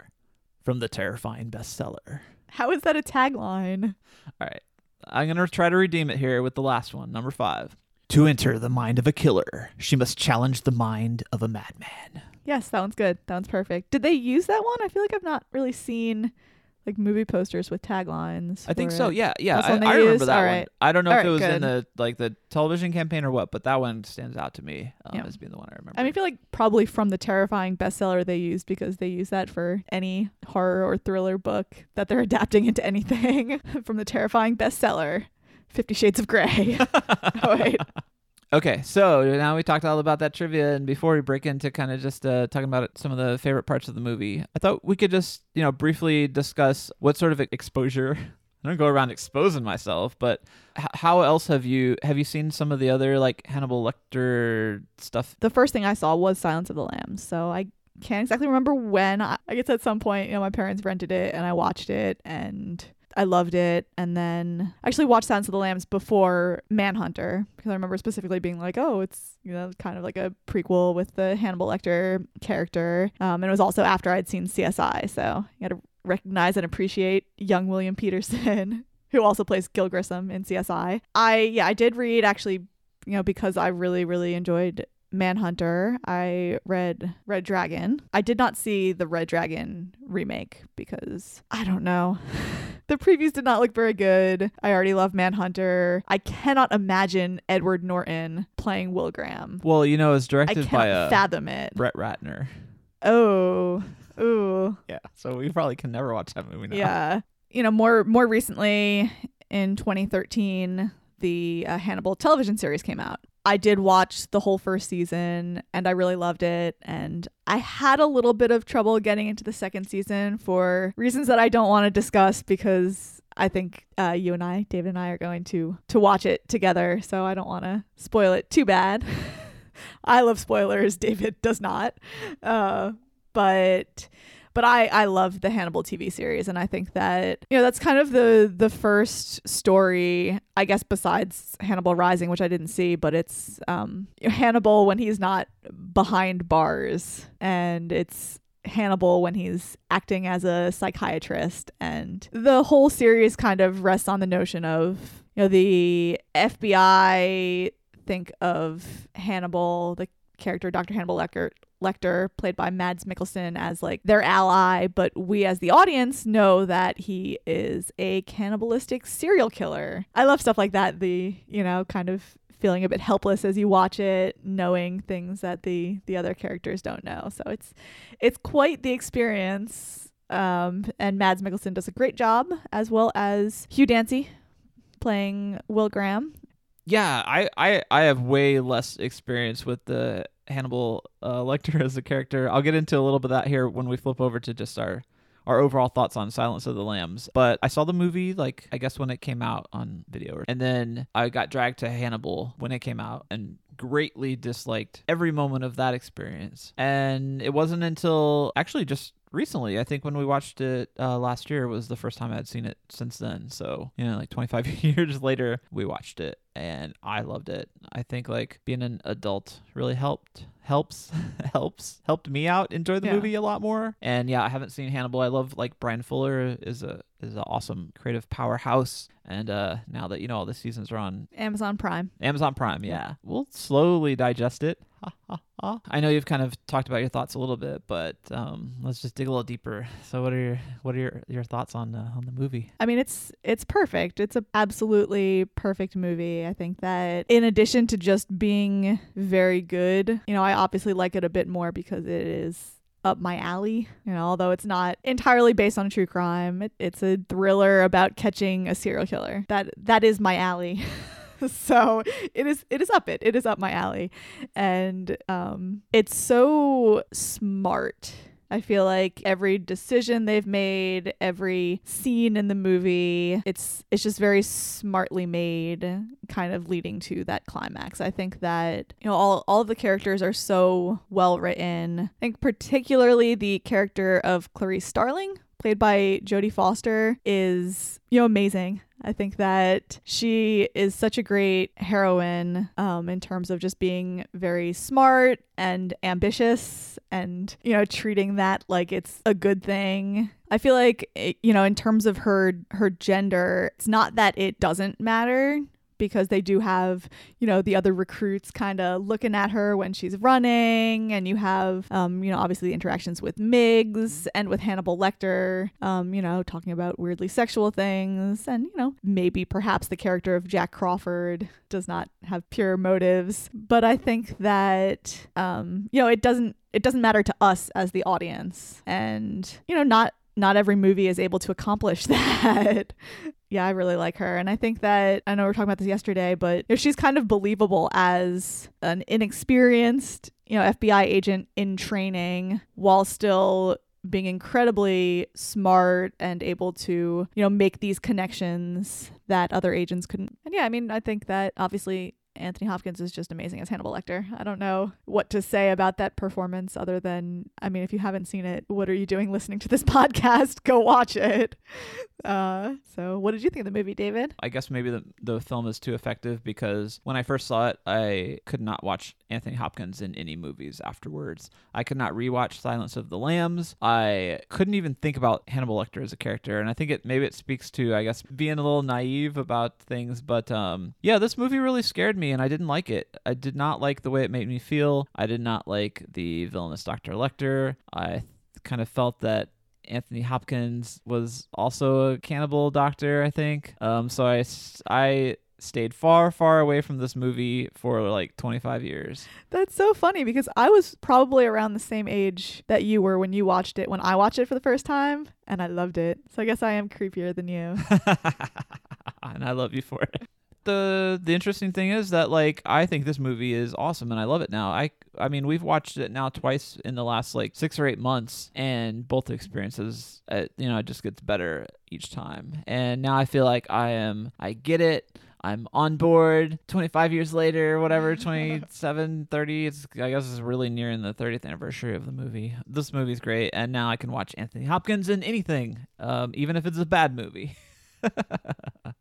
From the terrifying bestseller. How is that a tagline? All right. I'm going to try to redeem it here with the last one. Number five. To enter the mind of a killer, she must challenge the mind of a madman. Yes, that one's good. That one's perfect. Did they use that one? I feel like I've not really seen like movie posters with taglines. I think so. it. Yeah, yeah. I, I remember used? that All one. right. I don't know All if it right, was in the like the television campaign or what, but that one stands out to me um, Yeah. as being the one I remember. I mean, I feel like probably from the terrifying bestseller they used because they use that for any horror or thriller book that they're adapting into anything from the terrifying bestseller, Fifty Shades of Grey. oh, wait. Okay, so now we talked all about that trivia, and before we break into kind of just uh, talking about some of the favorite parts of the movie, I thought we could just you know briefly discuss what sort of exposure. I don't go around exposing myself, but h- how else have you have you seen some of the other like Hannibal Lecter stuff? The first thing I saw was Silence of the Lambs, so I can't exactly remember when. I, I guess at some point, you know, my parents rented it and I watched it and I loved it. And then I actually watched Silence of the Lambs before Manhunter because I remember specifically being like, oh, it's, you know, kind of like a prequel with the Hannibal Lecter character. Um, and it was also after I'd seen CSI. So you got to recognize and appreciate young William Petersen, who also plays Gil Grissom in CSI. I, yeah, I did read actually, you know, because I really, really enjoyed Manhunter. I read Red Dragon. I did not see the Red Dragon remake because I don't know. the previews did not look very good. I already love Manhunter. I cannot imagine Edward Norton playing Will Graham. Well, you know, it's I directed cannot by uh, fathom it. Brett Ratner. Oh, ooh, Yeah, so we probably can never watch that movie now. yeah. You know, more more recently in 2013, the uh, Hannibal television series came out. I did watch the whole first season and I really loved it. And I had a little bit of trouble getting into the second season for reasons that I don't want to discuss because I think uh, you and I, David and I, are going to to watch it together. So I don't want to spoil it too bad. I love spoilers. David does not. Uh, but but I I love the Hannibal TV series, and I think that you know that's kind of the the first story, I guess, besides Hannibal Rising, which I didn't see, but it's um Hannibal when he's not behind bars, and it's Hannibal when he's acting as a psychiatrist, and the whole series kind of rests on the notion of you know the FBI think of Hannibal, the character Dr. Hannibal Lecter, Lecter, played by Mads Mikkelsen, as like their ally, but we as the audience know that he is a cannibalistic serial killer. I love stuff like that. The, you know, kind of feeling a bit helpless as you watch it, knowing things that the the other characters don't know. So it's it's quite the experience. Um, and Mads Mikkelsen does a great job, as well as Hugh Dancy playing Will Graham. Yeah, I, I, I have way less experience with the Hannibal uh, Lecter as a character. I'll get into a little bit of that here when we flip over to just our our overall thoughts on Silence of the Lambs. But I saw the movie like I guess when it came out on video, and then I got dragged to Hannibal when it came out, and greatly disliked every moment of that experience. And it wasn't until actually just recently. I think when we watched it uh, last year was the first time I'd seen it since then. So, you know, like 25 years later, we watched it and I loved it. I think like being an adult really helped helps helps helped me out enjoy the Yeah. movie a lot more. And yeah, I haven't seen Hannibal. I love like Bryan Fuller is a is an awesome creative powerhouse. And uh now that you know all the seasons are on Amazon Prime. Amazon Prime, yeah. We'll slowly digest it. Ha, ha, ha. I know you've kind of talked about your thoughts a little bit, but um, let's just dig a little deeper. So, what are your what are your, your thoughts on uh, on the movie? I mean, it's it's perfect. It's a absolutely perfect movie. I think that in addition to just being very good, you know, I obviously like it a bit more because it is up my alley. You know, although it's not entirely based on true crime, it, it's a thriller about catching a serial killer. That that is my alley. so it is it is up it it is up my alley and um it's so smart I feel like every decision they've made, every scene in the movie, it's it's just very smartly made, kind of leading to that climax. I think that you know all all of the characters are so well written. I think particularly the character of Clarice Starling, played by Jodie Foster, is you know amazing. I think that she is such a great heroine um, in terms of just being very smart and ambitious and, you know, treating that like it's a good thing. I feel like, it- you know, in terms of her her gender, it's not that it doesn't matter because they do have, you know, the other recruits kind of looking at her when she's running, and you have, um, you know, obviously the interactions with Miggs and with Hannibal Lecter, um, you know, talking about weirdly sexual things, and you know, maybe perhaps the character of Jack Crawford does not have pure motives, but I think that, um, you know, it doesn't it doesn't matter to us as the audience, and you know, not not every movie is able to accomplish that. Yeah, I really like her. And I think that I know we are talking about this yesterday, but she's kind of believable as an inexperienced, you know, FBI agent in training while still being incredibly smart and able to, you know, make these connections that other agents couldn't. And yeah, I mean, I think that obviously Anthony Hopkins is just amazing as Hannibal Lecter. I don't know what to say about that performance other than, I mean, if you haven't seen it, what are you doing listening to this podcast? Go watch it. Uh, so, what did you think of the movie, David? I guess maybe the the film is too effective because when I first saw it, I could not watch Anthony Hopkins in any movies afterwards. I could not rewatch Silence of the Lambs. I couldn't even think about Hannibal Lecter as a character, and I think it maybe it speaks to I guess being a little naive about things. But um, yeah, this movie really scared me, and I didn't like it. I did not like the way it made me feel. I did not like the villainous Dr. Lecter. I kind of felt that Anthony Hopkins was also a cannibal doctor, I think. Um, so I stayed far, far away from this movie for like 25 years. That's so funny because I was probably around the same age that you were when you watched it when I watched it for the first time, and I loved it. So I guess I am creepier than you. and I love you for it. The the interesting thing is that like I think this movie is awesome and I love it now. I I mean we've watched it now twice in the last like 6 or 8 months and both experiences uh, you know it just gets better each time. And now I feel like I am I get it. I'm on board 25 years later, whatever, 27, 30. It's, I guess it's really nearing the 30th anniversary of the movie. This movie's great. And now I can watch Anthony Hopkins in anything, um, even if it's a bad movie.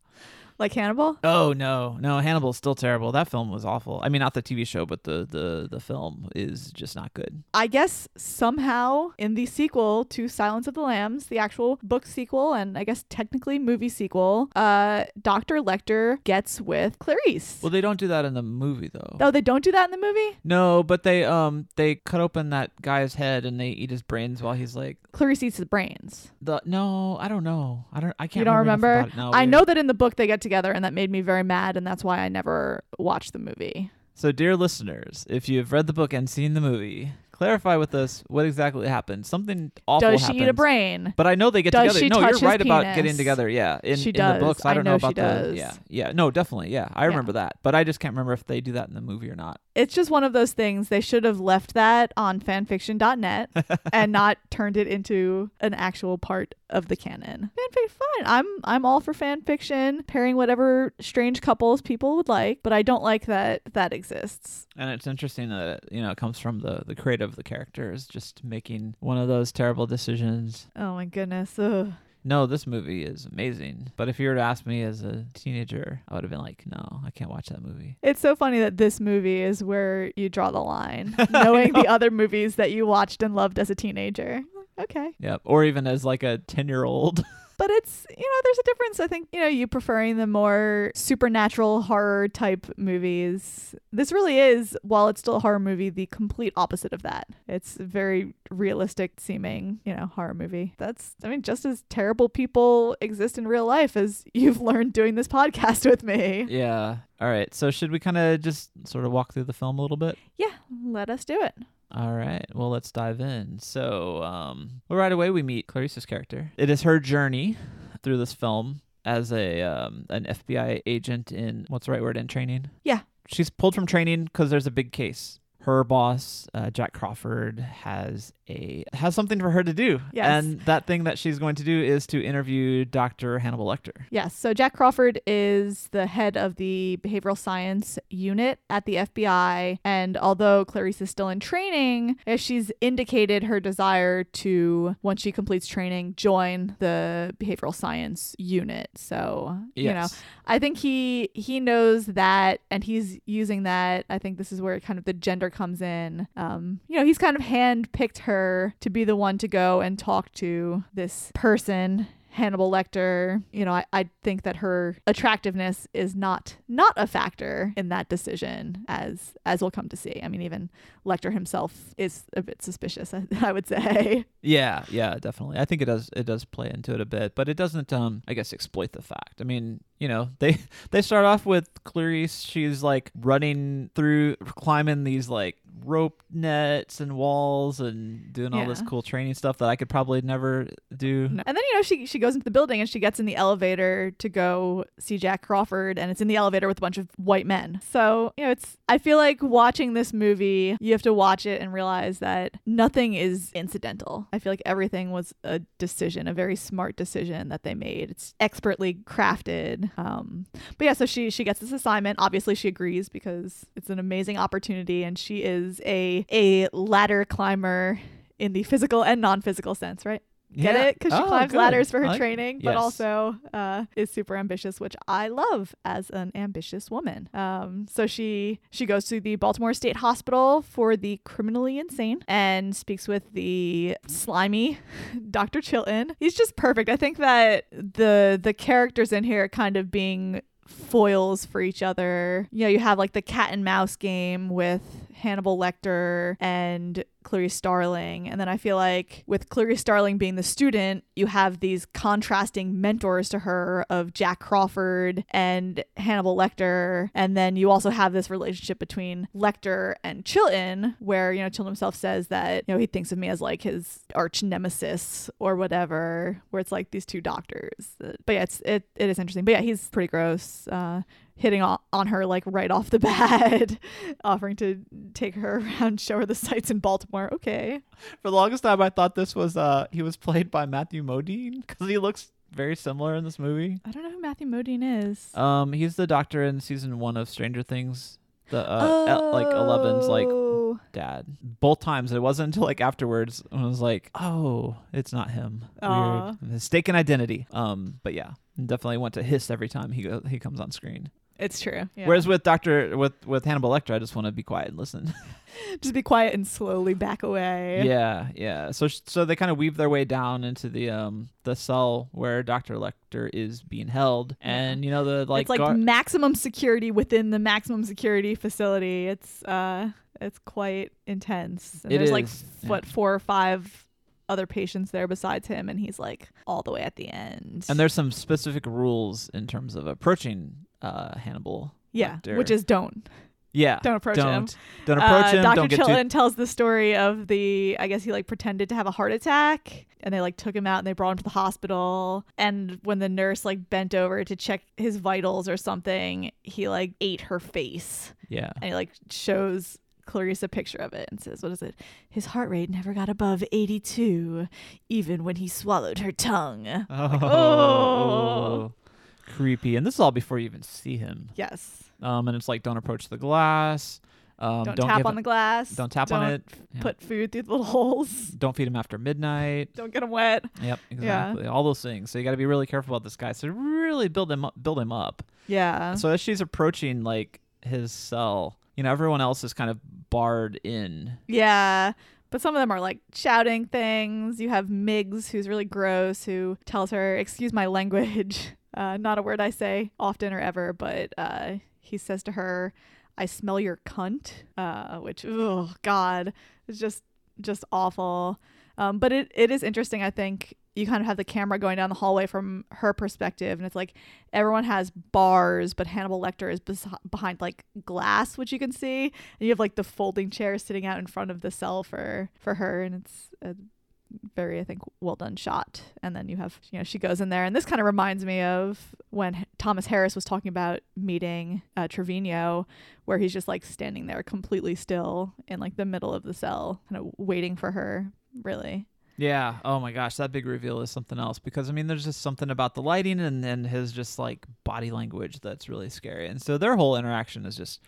Like Hannibal? Oh no, no, Hannibal's still terrible. That film was awful. I mean, not the TV show, but the the the film is just not good. I guess somehow in the sequel to Silence of the Lambs, the actual book sequel and I guess technically movie sequel, uh, Dr. Lecter gets with Clarice. Well, they don't do that in the movie though. oh, they don't do that in the movie? No, but they um they cut open that guy's head and they eat his brains while he's like Clarice eats the brains. the no, I don't know. I don't I can't You don't remember? about it. No, I know that in the book they get together and that made me very mad and that's why I never watched the movie. So, dear listeners, if you have read the book and seen the movie, clarify with us what exactly happened. Something awful Does she eat a brain? But I know they get Does together. no, you're right about penis? getting together. Yeah, in, She in the books, I I don't know know she about the. Yeah, yeah, no, definitely. Yeah, I remember that, but I just can't remember if they do that in the movie or not. It's just one of those things. They should have left that on fanfiction.net and not turned it into an actual part of the canon. Fanfic, fine. I'm I'm all for fanfiction, pairing whatever strange couples people would like, but I don't like that that exists. And it's interesting that you know it comes from the the creator of the characters just making one of those terrible decisions. Oh my goodness. Ugh. No, this movie is amazing. But if you were to ask me as a teenager, I would have been like, no, I can't watch that movie. It's so funny that this movie is where you draw the line, knowing the other movies that you watched and loved as a teenager. Okay. Yep. Or even as like a 10 year old. but it's you know there's a difference i think you know you preferring the more supernatural horror type movies this really is while it's still a horror movie the complete opposite of that it's a very realistic seeming you know horror movie that's i mean just as terrible people exist in real life as you've learned doing this podcast with me yeah. All right. So should we kind of just sort of walk through the film a little bit? yeah let us do it All right. Well, let's dive in. So, um, well, right away we meet Clarice's character. It is her journey through this film as a um, an FBI agent in what's the right word in training? Yeah. She's pulled from training because there's a big case. Her boss, uh, Jack Crawford, has a has something for her to do, Yes. and that thing that she's going to do is to interview Dr. Hannibal Lecter. Yes. So Jack Crawford is the head of the behavioral science unit at the FBI. And although Clarice is still in training, eh, she's indicated her desire to, once she completes training, join the behavioral science unit. So, you know, I think he he knows that and he's using that. I think this is where kind of the gender comes in. Um, you know, he's kind of handpicked her to be the one to go and talk to this person. Hannibal Lecter, you know, I, I think that her attractiveness is not not a factor in that decision, as as we'll come to see. I mean, even Lecter himself is a bit suspicious. I, would say. Yeah, yeah, definitely. I think it does it does play into it a bit, but it doesn't um I guess exploit the fact. I mean, you know, they they start off with Clarice, she's like running through climbing these like rope nets and walls and doing all this cool training stuff that I could probably never do. And then you know she she goes into the building and she gets in the elevator to go see Jack Crawford and it's in the elevator with a bunch of white men. So, you know, it's I feel like watching this movie, you have to watch it and realize that nothing is incidental. I feel like everything was a decision, a very smart decision that they made. It's expertly crafted. Um but yeah, so she she gets this assignment. Obviously she agrees because it's an amazing opportunity and she is a a ladder climber in the physical and non-physical sense, right? Get Yeah. it? Because she Oh, climbs good. ladders for her like- training, but Yes. also uh, is super ambitious, which I love as an ambitious woman. Um, so she she goes to the Baltimore State Hospital for the criminally insane and speaks with the slimy Dr. Chilton. He's just perfect. I think that the the characters in here kind of being foils for each other. You know, you have like the cat and mouse game with Hannibal Lecter and Clarice Starling. And then I feel like with Clarice Starling being the student, you have these contrasting mentors to her of Jack Crawford and Hannibal Lecter. And then you also have this relationship between Lecter and Chilton, where, you know, Chilton himself says that, you know, he thinks of me as like his arch nemesis or whatever, where it's like these two doctors. But yeah, it's, it, it is interesting. But yeah, he's pretty gross. Uh, hitting on, her like right off the bat, offering to take her around, show her the sights in Baltimore. Okay. For the longest time I thought this was uh he was played by Matthew Modine cuz he looks very similar in this movie. I don't know who Matthew Modine is. Um, he's the doctor in season one of Stranger Things. The uh, El- like Eleven's like Oh. dad. Both times it wasn't until like afterwards when I was like, oh, it's not him. Weird mistaken identity. Um, but yeah, definitely want to hiss every time he go- he comes on screen. It's true. Yeah. Whereas with Doctor with with Hannibal Lecter, I just want to be quiet and listen. just be quiet and slowly back away. yeah, yeah. So so they kind of weave their way down into the um the cell where Doctor Lecter is being held, and you know the like, it's like guard- maximum security within the maximum security facility. It's uh it's quite intense. And It there's like is, f- what four or five other patients there besides him and he's like all the way at the end. and there's some specific rules in terms of approaching uh Hannibal. yeah, Lecter. which is don't. yeah, Don't approach him. don't, Don't approach uh, him. Dr. Don't get too Chilton tells the story of the I guess he like pretended to have a heart attack and they like took him out and they brought him to the hospital and when the nurse like bent over to check his vitals or something, he like ate her face. yeah. and he like shows Clarice a picture of it and says, "What is it? His heart rate never got above 82, even when he swallowed her tongue." Oh, creepy. And this is all before you even see him. Yes. Um, and it's like don't approach the glass. Um, don't, don't, tap on the glass. don't tap on it. Yeah. Put food through the little holes. Don't feed him after midnight. Don't get him wet. Yep, exactly. All those things. So you got to be really careful about this guy. So really build him up. Build him up. Yeah. So as she's approaching like his cell, you know, everyone else is kind of barred in. yeah. But some of them are like shouting things. You have Miggs, who's really gross, who tells her, "Excuse my language." Uh, not a word I say often or ever, but uh, he says to her, "I smell your cunt," uh, which, oh God, it's just just awful. Um, but it, it is interesting. I think you kind of have the camera going down the hallway from her perspective, and it's like everyone has bars, but Hannibal Lecter is bes- behind like glass, which you can see, and you have like the folding chair sitting out in front of the cell for for her, and it's a very I think well done shot. And then you have you know she goes in there, and this kind of reminds me of when Thomas Harris was talking about meeting uh, Trevino, where he's just like standing there completely still in like the middle of the cell, kind of waiting for her. Really, Yeah. Oh my gosh, that big reveal is something else because I mean, there's just something about the lighting and then his just like body language that's really scary. And so their whole interaction is just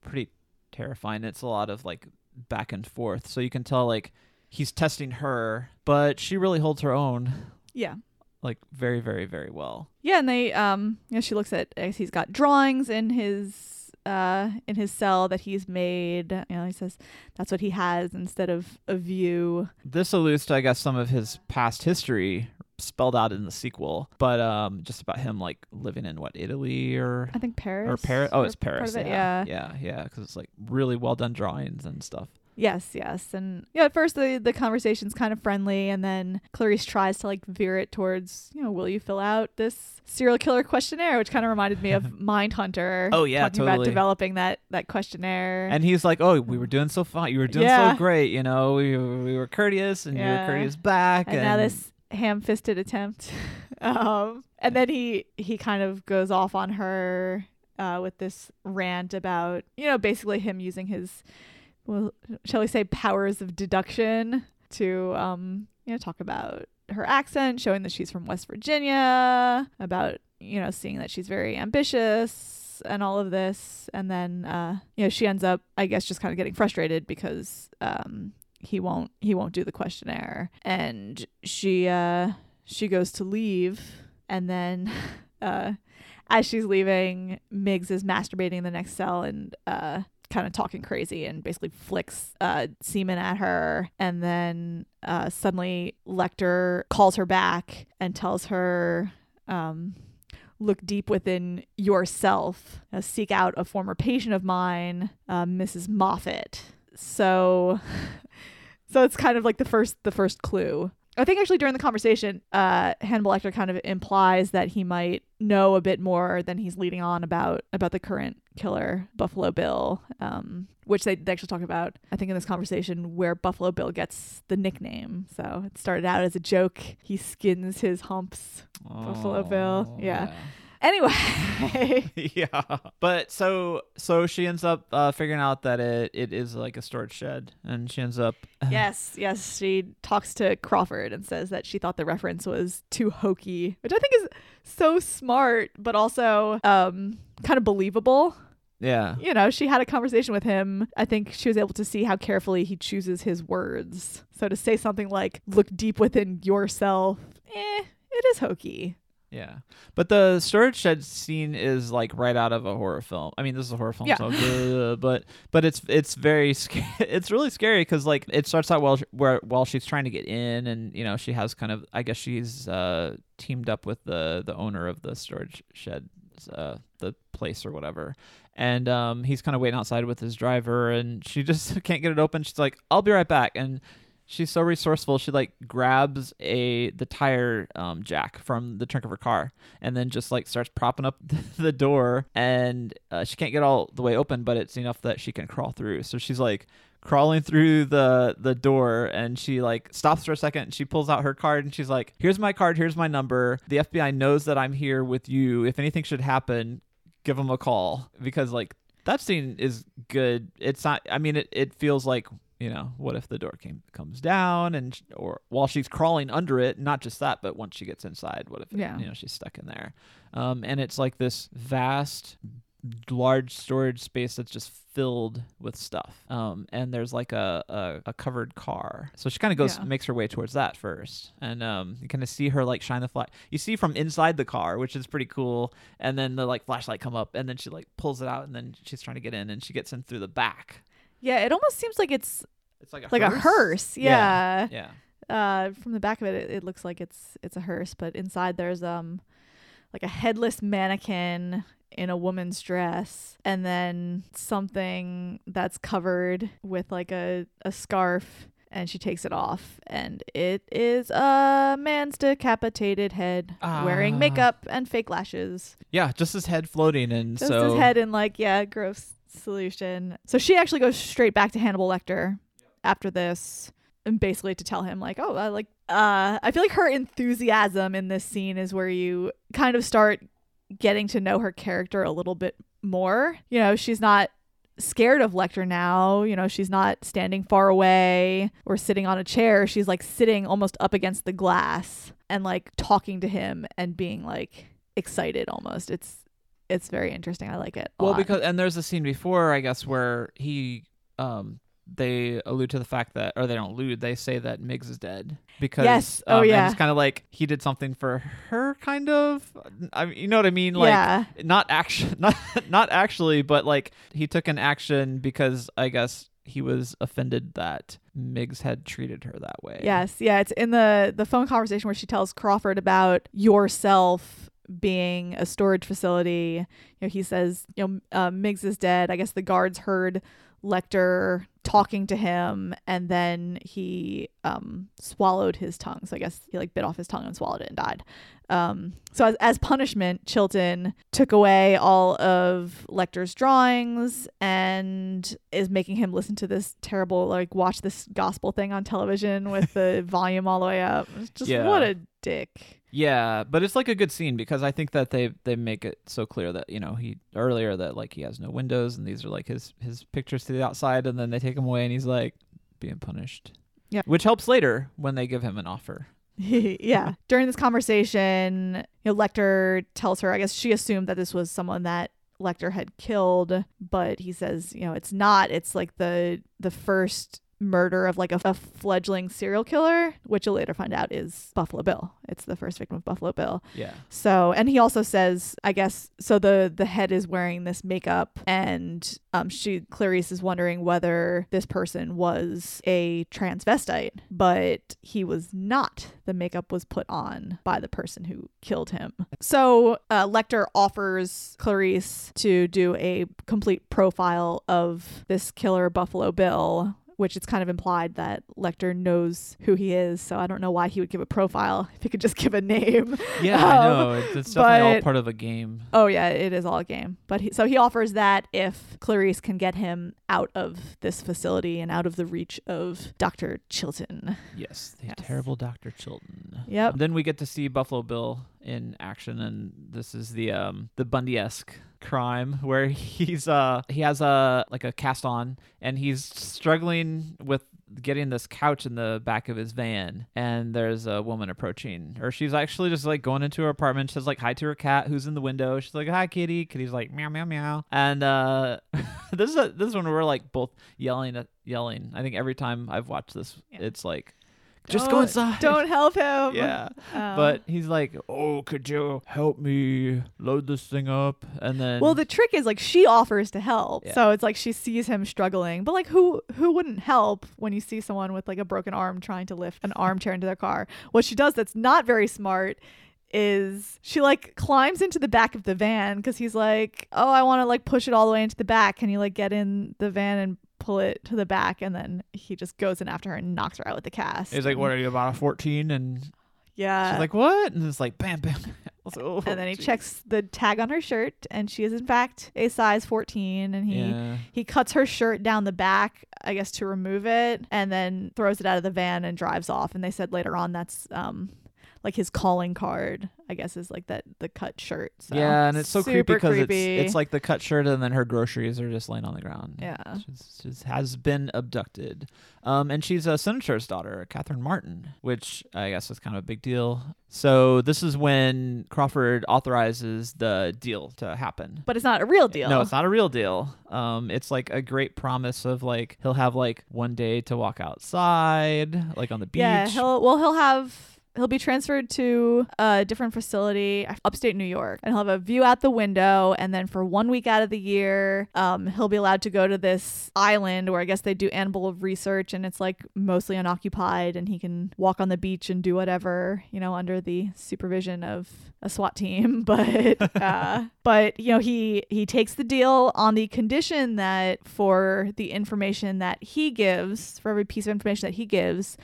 pretty terrifying. It's a lot of like back and forth. So you can tell like he's testing her, but she really holds her own yeah. like very, very, very well. Yeah, and they um you know she looks at he's got drawings in his uh in his cell that he's made. You know, he says that's what he has instead of a view. This alludes to, I guess, some of his past history spelled out in the sequel, but um, just about him like living in what Italy or I think Paris or Paris. Oh, it's Paris. it, yeah, yeah, yeah. Because it's like really well done drawings and stuff. Yes, yes. And yeah, at first the the conversation's kind of friendly and then Clarice tries to like veer it towards, you know, will you fill out this serial killer questionnaire, which kind of reminded me of Mindhunter. Oh, yeah, talking about totally. developing that that questionnaire. And he's like, "Oh, we were doing so fine. You were doing Yeah. so great. You know, we we were courteous, and you were courteous back. and, And, now this ham-fisted attempt um and then he he kind of goes off on her uh with this rant about you know basically him using his well shall we say powers of deduction to um you know talk about her accent showing that she's from west virginia about you know seeing that she's very ambitious and all of this. And then uh you know she ends up i guess just kind of getting frustrated because um he won't he won't do the questionnaire. And she uh she goes to leave. And then uh as she's leaving Miggs is masturbating in the next cell and uh kind of talking crazy and basically flicks uh semen at her and then uh suddenly Lecter calls her back and tells her um look deep within yourself uh, seek out a former patient of mine uh, Mrs. Mofet so so it's kind of like the first the first clue. I think actually during the conversation, uh, Hannibal Lecter kind of implies that he might know a bit more than he's leading on about about the current killer, Buffalo Bill, um, which they, they actually talk about. I think in this conversation where Buffalo Bill gets the nickname. So it started out as a joke. He skins his humps. Buffalo Bill, Oh, yeah. Anyway, yeah. But so so she ends up uh, figuring out that it, it is like a storage shed, and she ends up yes, yes, she talks to Crawford and says that she thought the reference was too hokey, which I think is so smart, but also um, kind of believable. yeah You know, she had a conversation with him. I think she was able to see how carefully he chooses his words. So to say something like "look deep within yourself," eh, it is hokey. Yeah. But the storage shed scene is like right out of a horror film. I mean, this is a horror film, Yeah. so uh, but but it's it's very sc- it's really scary because like it starts out while where while she's trying to get in, and you know she has kind of I guess she's uh teamed up with the the owner of the storage shed, uh the place or whatever. And um, he's kind of waiting outside with his driver, and she just can't get it open. She's like, "I'll be right back," and she's so resourceful. She like grabs a the tire um, jack from the trunk of her car, and then just like starts propping up the door. And uh, she can't get all the way open, but it's enough that she can crawl through. So she's like crawling through the the door and she like stops for a second and she pulls out her card and she's like here's my card here's my number the fbi knows that i'm here with you if anything should happen give them a call because like that scene is good it's not i mean it, it feels like you know what if the door came comes down and sh- or while she's crawling under it not just that but once she gets inside what if it- Yeah. you know she's stuck in there? Um and it's like this vast large storage space that's just filled with stuff. Um and there's like a a, a covered car. So she kind of goes Yeah. makes her way towards that first. And um you kind of see her like shine the flash you see from inside the car which is pretty cool. And then the like flashlight come up and then she like pulls it out and then she's trying to get in and she gets in through the back Yeah, it almost seems like it's it's like a like a hearse. Yeah. yeah Uh, from the back of it, it, it looks like it's it's a hearse, but inside there's um like a headless mannequin in a woman's dress, and then something that's covered with like a a scarf. And she takes it off, and it is a man's decapitated head wearing Ah. makeup and fake lashes. yeah just his head floating and Just so his head in like yeah, gross solution. So she actually goes straight back to Hannibal Lecter after this, and basically to tell him like, oh, I like. Uh, I feel like her enthusiasm in this scene is where you kind of start getting to know her character a little bit more. You know, she's not scared of Lecter now. You know, she's not standing far away or sitting on a chair. She's like sitting almost up against the glass and like talking to him and being like excited almost. It's it's very interesting. I like it. Well, lot. because and there's a scene before, I guess, where he um they allude to the fact that or they don't allude, they say that Miggs is dead because Yes. Oh, um, yeah. it's kind of like he did something for her, kind of. I mean, you know what I mean? Like Yeah. not action, not not actually, but like he took an action because I guess he was offended that Miggs had treated her that way. Yes, yeah, it's in the the phone conversation where she tells Crawford about yourself being a storage facility. You know, he says, you know, uh, Miggs is dead. I guess the guards heard Lecter talking to him, and then he um, swallowed his tongue. So I guess he like bit off his tongue and swallowed it and died. Um, so as, as punishment, Chilton took away all of Lecter's drawings and is making him listen to this terrible, like watch this gospel thing on television with the volume all the way up. It's just Yeah. what a dick. Yeah, but it's like a good scene because I think that they they make it so clear that you know he earlier that like he has no windows and these are like his his pictures to the outside and then they take him away and he's like being punished. Yeah. which helps later when they give him an offer. yeah. During this conversation, you know, Lecter tells her, I guess she assumed that this was someone that Lecter had killed, but he says, you know, it's not. It's like the the first murder of like a, a fledgling serial killer, which you'll later find out is Buffalo Bill. It's the first victim of Buffalo Bill. Yeah, So, and he also says, I guess, so the the head is wearing this makeup, and um, she Clarice is wondering whether this person was a transvestite, but he was not. The makeup was put on by the person who killed him. So, uh, Lecter offers Clarice to do a complete profile of this killer, Buffalo Bill. Which it's kind of implied that Lecter knows who he is. So I don't know why he would give a profile if he could just give a name. Yeah, I Um, know. It's, it's definitely all part of a game. Oh yeah, it is all a game. But he, so he offers that if Clarice can get him out of this facility and out of the reach of Dr. Chilton. Yes, the Yes. terrible Dr. Chilton. Yep. Then we get to see Buffalo Bill in action, and this is the um the Bundy-esque crime where he's uh he has a like a cast on, and he's struggling with getting this couch in the back of his van and there's a woman approaching or she's actually just like going into her apartment. She says like hi to her cat who's in the window. She's like hi kitty. Kitty's like meow meow meow. And uh this is a, this is when we're like both yelling at yelling. I think every time i've watched this Yeah. it's like just go inside Don't help him. yeah Um, but he's like oh could you help me load this thing up and then well, the trick is like she offers to help, Yeah. so it's like she sees him struggling. But like, who who wouldn't help when you see someone with like a broken arm trying to lift an armchair into their car? What she does that's not very smart is she like climbs into the back of the van because he's like, oh, I want to like push it all the way into the back. Can you like get in the van and pull it to the back? And then he just goes in after her and knocks her out with the cast. he's like what are you about a 14 and Yeah. she's like what and it's like bam bam like, oh, and then he geez. checks the tag on her shirt, and she is in fact a size 14. And he yeah he cuts her shirt down the back, I guess, to remove it, and then throws it out of the van and drives off. And they said later on that's um like his calling card, I guess, is like that the cut shirt. So yeah, and it's so creepy because it's it's like the cut shirt, and then her groceries are just laying on the ground. Yeah. she's, she's has been abducted, um, and she's a senator's daughter, Catherine Martin, which I guess is kind of a big deal. So this is when Crawford authorizes the deal to happen. but it's not a real deal. No, it's not a real deal. Um, it's like a great promise of like he'll have like one day to walk outside, like on the beach. Yeah, he'll well he'll have he'll be transferred to a different facility upstate New York and he'll have a view out the window and then for one week out of the year um, he'll be allowed to go to this island where I guess they do animal research and it's like mostly unoccupied and he can walk on the beach and do whatever you know under the supervision of a SWAT team. But uh, but you know he he takes the deal on the condition that for the information that he gives for every piece of information that he gives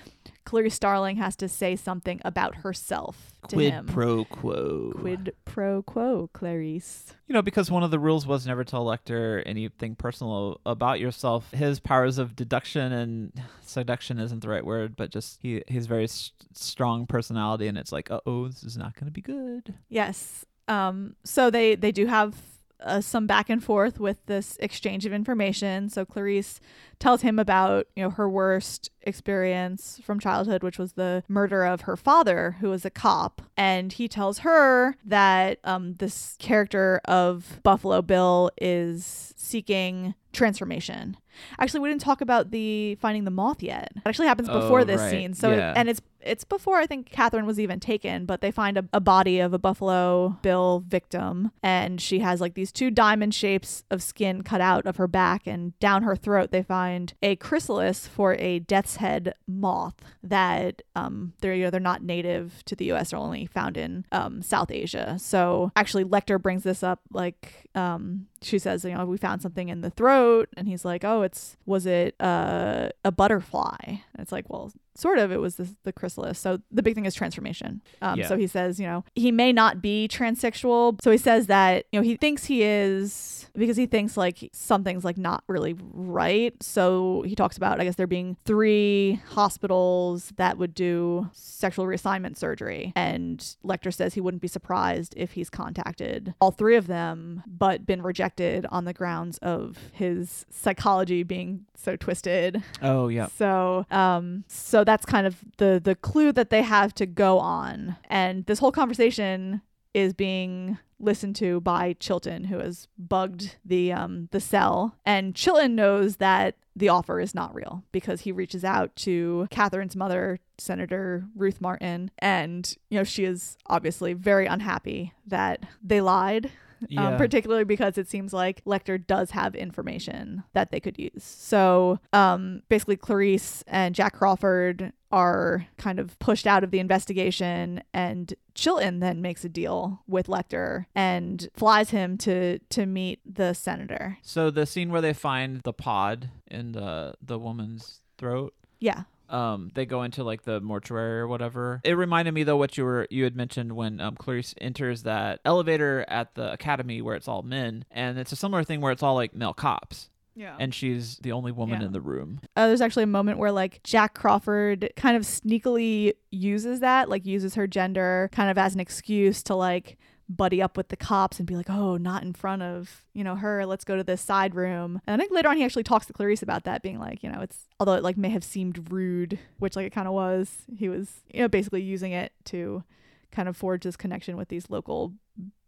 Clarice Starling has to say something about herself to him. quid him. pro quo. Quid pro quo, Clarice. You know, because one of the rules was never tell Lecter anything personal about yourself. His powers of deduction and seduction isn't the right word, but just he he's very s strong personality, and it's like, uh oh, this is not going to be good. Yes. Um. So they they do have uh, some back and forth with this exchange of information. So Clarice tells him about you know her worst experience from childhood, which was the murder of her father, who was a cop, and he tells her that um this character of Buffalo Bill is seeking transformation. Actually, we didn't talk about the finding the moth yet. It actually happens before Oh, this right. scene. So it- and it's it's before I think Catherine was even taken, but they find a, a body of a Buffalo Bill victim, and she has like these two diamond shapes of skin cut out of her back, and down her throat they find a chrysalis for a death's head moth that um they're you know they're not native to the U.S. They're only found in um South Asia. So actually, Lecter brings this up like um she says you know we found something in the throat, and he's like oh it's was it uh, a butterfly? And it's like well sort of it was the, the chrysalis. So the big thing is transformation. Um, Yeah. so he says you know he may not be transsexual. So he says that you know he thinks he is because he thinks like something's like not really right. So he talks about i guess there being three hospitals that would do sexual reassignment surgery. And lecter says he wouldn't be surprised if he's contacted all three of them but been rejected on the grounds of his psychology being so twisted. Oh yeah. so, um, so that's kind of the the clue that they have to go on, and this whole conversation is being listened to by Chilton, who has bugged the um the cell, and Chilton knows that the offer is not real because he reaches out to Catherine's mother, Senator Ruth Martin, and you know she is obviously very unhappy that they lied Yeah. um, particularly because it seems like Lecter does have information that they could use. So um, basically, Clarice and Jack Crawford are kind of pushed out of the investigation, and Chilton then makes a deal with Lecter and flies him to to meet the senator. So the scene where they find the pod in the the woman's throat. Yeah. Um, they go into like the mortuary or whatever. It reminded me though what you were you had mentioned when um, Clarice enters that elevator at the academy where it's all men, and it's a similar thing where it's all like male cops. Yeah. And she's the only woman Yeah. in the room. Uh, there's actually a moment where like Jack Crawford kind of sneakily uses that, like uses her gender kind of as an excuse to like buddy up with the cops and be like, oh, not in front of, you know, her. Let's go to this side room. And I think later on he actually talks to Clarice about that, being like, you know, it's although it like may have seemed rude, which like it kind of was. He was, you know, basically using it to kind of forge this connection with these local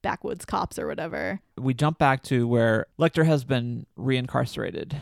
backwoods cops or whatever. We jump back to where Lecter has been reincarcerated,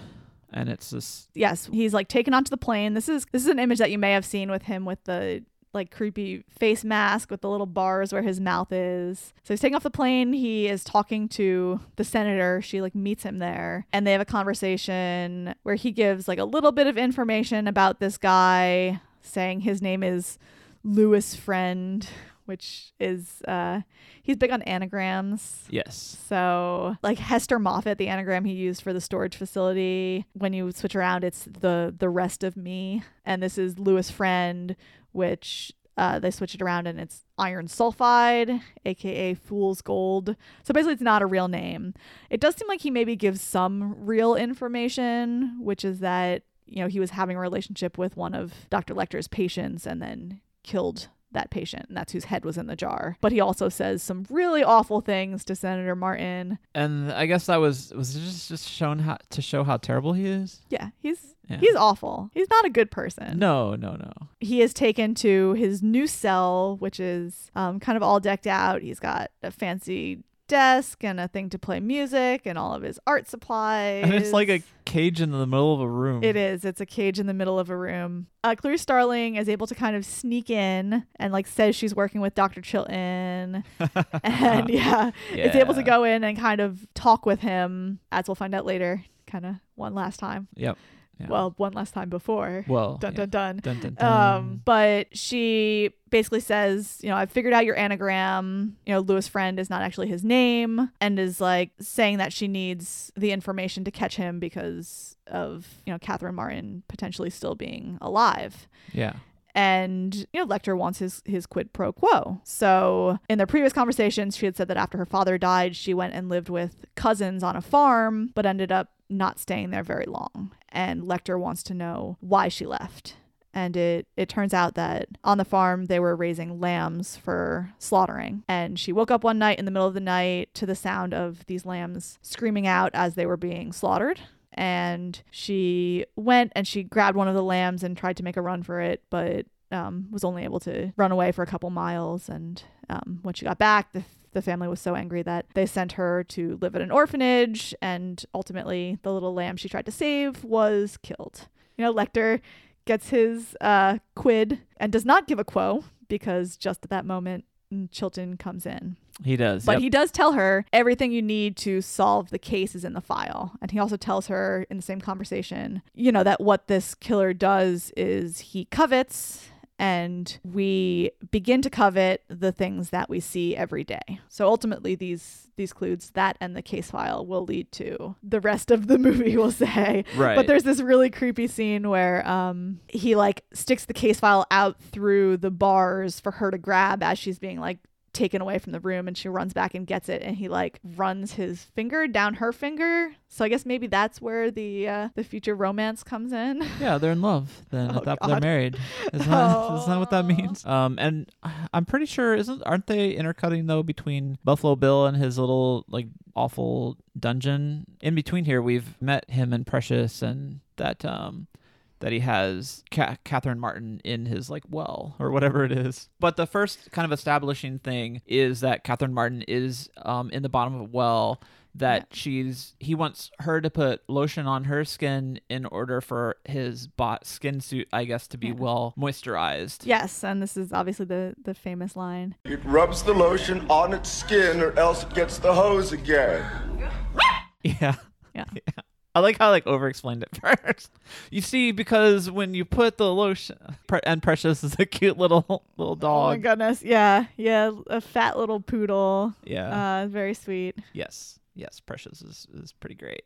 and it's this. yes, he's like taken onto the plane. This is this is an image that you may have seen with him with the like creepy face mask with the little bars where his mouth is. So he's taking off the plane. He is talking to the senator. She like meets him there and they have a conversation where he gives like a little bit of information about this guy saying his name is Louis Friend, which is uh he's big on anagrams. Yes. So, like Hester Mofet, the anagram he used for the storage facility, when you switch around, it's the the rest of me, and this is Louis Friend, which uh, they switch it around and it's iron sulfide, aka fool's gold. So basically, it's not a real name. It does seem like he maybe gives some real information, which is that you know he was having a relationship with one of Dr. Lecter's patients and then killed that patient and that's whose head was in the jar but he also says some really awful things to senator martin And I guess that was was it just just shown how to show how terrible he is. yeah he's Yeah. he's awful he's not a good person No, no, no. he is taken to his new cell which is um, kind of all decked out he's got a fancy desk and a thing to play music and all of his art supplies And it's like a cage in the middle of a room. It is. It's a cage in the middle of a room. Uh, Clarice Starling is able to kind of sneak in and like says she's working with Dr. Chilton, and yeah, is able to go in and kind of talk with him, as we'll find out later. Kind of one last time. Yep. Yeah. Well, one last time before. Well, dun yeah. dun dun. Dun, dun, dun. Um, but she basically says, you know, I've figured out your anagram. You know, Louis Friend is not actually his name, and is like saying that she needs the information to catch him because of you know Catherine Martin potentially still being alive. yeah. And you know, Lecter wants his his quid pro quo. So in their previous conversations, she had said that after her father died, she went and lived with cousins on a farm, but ended up not staying there very long. And Lecter wants to know why she left. And it, it turns out that on the farm they were raising lambs for slaughtering. And she woke up one night in the middle of the night to the sound of these lambs screaming out as they were being slaughtered and she went and she grabbed one of the lambs and tried to make a run for it, but um, was only able to run away for a couple miles. And um, when she got back, the, the family was so angry that they sent her to live at an orphanage, and ultimately, the little lamb she tried to save was killed. You know, Lecter gets his uh, quid and does not give a quo because just at that moment, Chilton comes in. He does. But yep. he does tell her everything you need to solve the case is in the file. And he also tells her in the same conversation, you know, that what this killer does is he covets and we begin to covet the things that we see every day. So ultimately these these clues that and the case file will lead to the rest of the movie we'll say. Right. But there's this really creepy scene where um he like sticks the case file out through the bars for her to grab as she's being like taken away from the room and she runs back and gets it and he like runs his finger down her finger so i guess maybe that's where the uh the future romance comes in Yeah, they're in love. Then Oh, at that they're married. Isn't that, isn't that what that means? Um, and I'm pretty sure isn't aren't they intercutting though between Buffalo Bill and his little like awful dungeon? In between here, we've met him and Precious, and that um that he has Ca- Catherine Martin in his like well or whatever it is. But the first kind of establishing thing is that Catherine Martin is um in the bottom of a well that she's he wants her to put lotion on her skin in order for his bot skin suit I guess to be well moisturized. yes and this is obviously the the famous line It rubs the lotion on its skin or else it gets the hose again. yeah. Yeah. yeah I like how I like over explained it first. You see, because when you put the lotion, Pre- and Precious is a cute little little dog. oh my goodness yeah yeah a fat little poodle Yeah. uh very sweet yes, yes, Precious is is pretty great.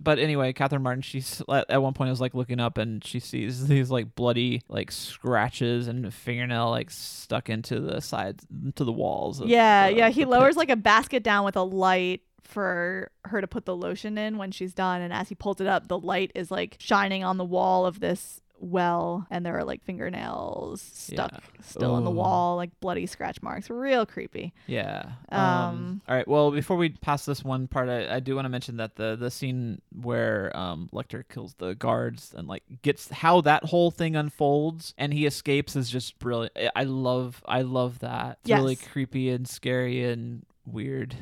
But anyway, Catherine Martin, she's at one point is like looking up and she sees these like bloody like scratches and fingernail like stuck into the sides into the walls. Yeah, the- yeah. He lowers pit. like a basket down with a light for her to put the lotion in when she's done. And as he pulls it up, the light is like shining on the wall of this well, and there are like fingernails stuck Yeah. still in the wall, like bloody scratch marks. Real creepy. Yeah. Um, Um, all right. Well, before we pass this one part, I, I do want to mention that the the scene where um Lecter kills the guards and like gets how that whole thing unfolds and he escapes is just brilliant. I- I love I love that. It's really creepy and scary and weird.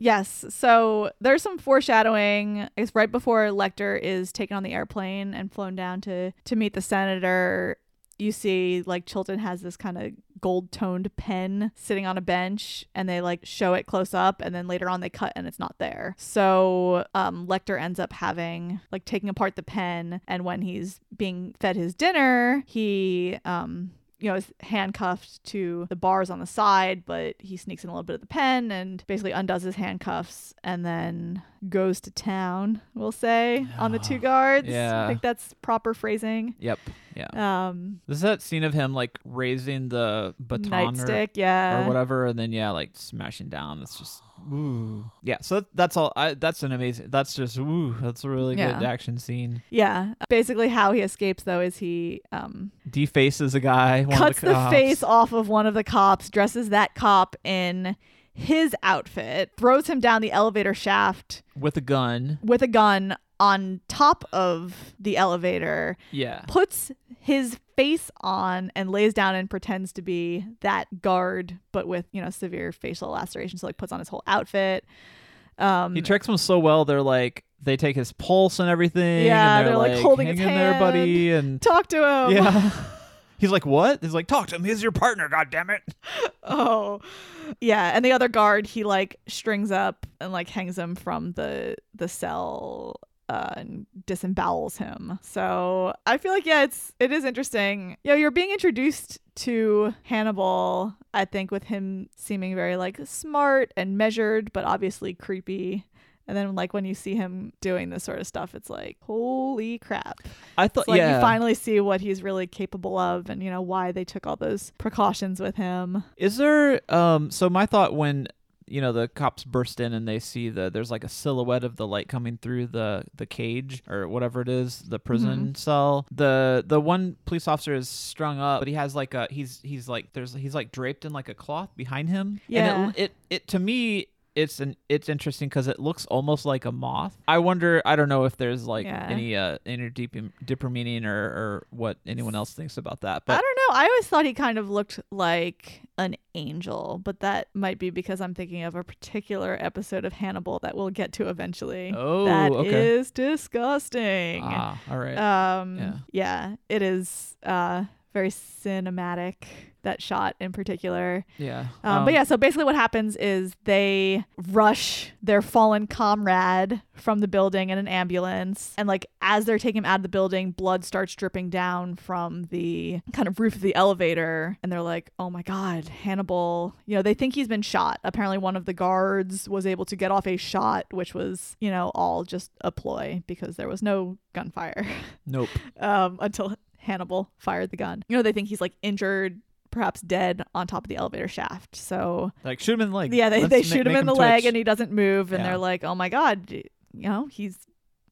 Yes. So there's some foreshadowing. It's right before Lecter is taken on the airplane and flown down to to meet the senator. You see, like Chilton has this kind of gold toned pen sitting on a bench, and they like show it close up, and then later on they cut and it's not there. So um, Lecter ends up having like taking apart the pen, and when he's being fed his dinner, he um you know, is handcuffed to the bars on the side, but he sneaks in a little bit of the pen and basically undoes his handcuffs and then goes to town, we'll say, on the two guards. Yeah. I think that's proper phrasing. Yep. Yeah. Um, This is that scene of him like raising the baton or, nightstick, yeah. or whatever, and then yeah, like smashing down. It's just ooh. Yeah. So that, that's all. I, that's an amazing. That's just ooh. That's a really good Yeah. action scene. Yeah. Basically, how he escapes, though, is he um, Defaces a guy. One cuts of the, the, cops. face off of one of the cops, dresses that cop in his outfit, throws him down the elevator shaft with a gun. with a gun on top of the elevator, Yeah. puts his face on and lays down and pretends to be that guard, but with, you know, severe facial lacerations. So like puts on his whole outfit. Um He tricks them so well. They're like they take his pulse and everything. Yeah, and they're, they're, like, holding his hang in there, buddy, and talk to him. yeah. He's like, what? He's like, talk to him. He's your partner. God damn it. oh. Yeah, and the other guard he like strings up and like hangs him from the the cell uh, and disembowels him. So I feel like yeah, it's it is interesting. Yeah, you're being introduced to Hannibal. I think with him seeming very like smart and measured, but obviously creepy. And then like when you see him doing this sort of stuff, it's like holy crap. I thought, like yeah. you finally see what he's really capable of, and you know why they took all those precautions with him. Is there um so my thought when you know the cops burst in and they see the there's like a silhouette of the light coming through the the cage or whatever it is the prison Mm-hmm. cell the the one police officer is strung up but he has like a he's he's like there's he's like draped in like a cloth behind him Yeah. and it it, it to me it's an it's interesting because it looks almost like a moth. I wonder. I don't know if there's like Yeah. any uh any deep deeper meaning or or what anyone else thinks about that. But I don't know. I always thought he kind of looked like an angel, but that might be because I'm thinking of a particular episode of Hannibal that we'll get to eventually. Oh, that okay. is disgusting. ah, all right. Um, Yeah. yeah. it is uh very cinematic. That shot in particular. yeah. Um, but yeah, so basically what happens is they rush their fallen comrade from the building in an ambulance. And like as they're taking him out of the building, blood starts dripping down from the kind of roof of the elevator. And they're like, oh my God, Hannibal, you know, they think he's been shot. Apparently one of the guards was able to get off a shot, which was, you know, all just a ploy because there was no gunfire Nope. um, until Hannibal fired the gun. You know, they think he's like injured, perhaps dead on top of the elevator shaft. So Like shoot him in the leg. yeah, they, Let's they ma- shoot him in the leg twitch. and he doesn't move, and Yeah. they're like, oh my god, you know, he's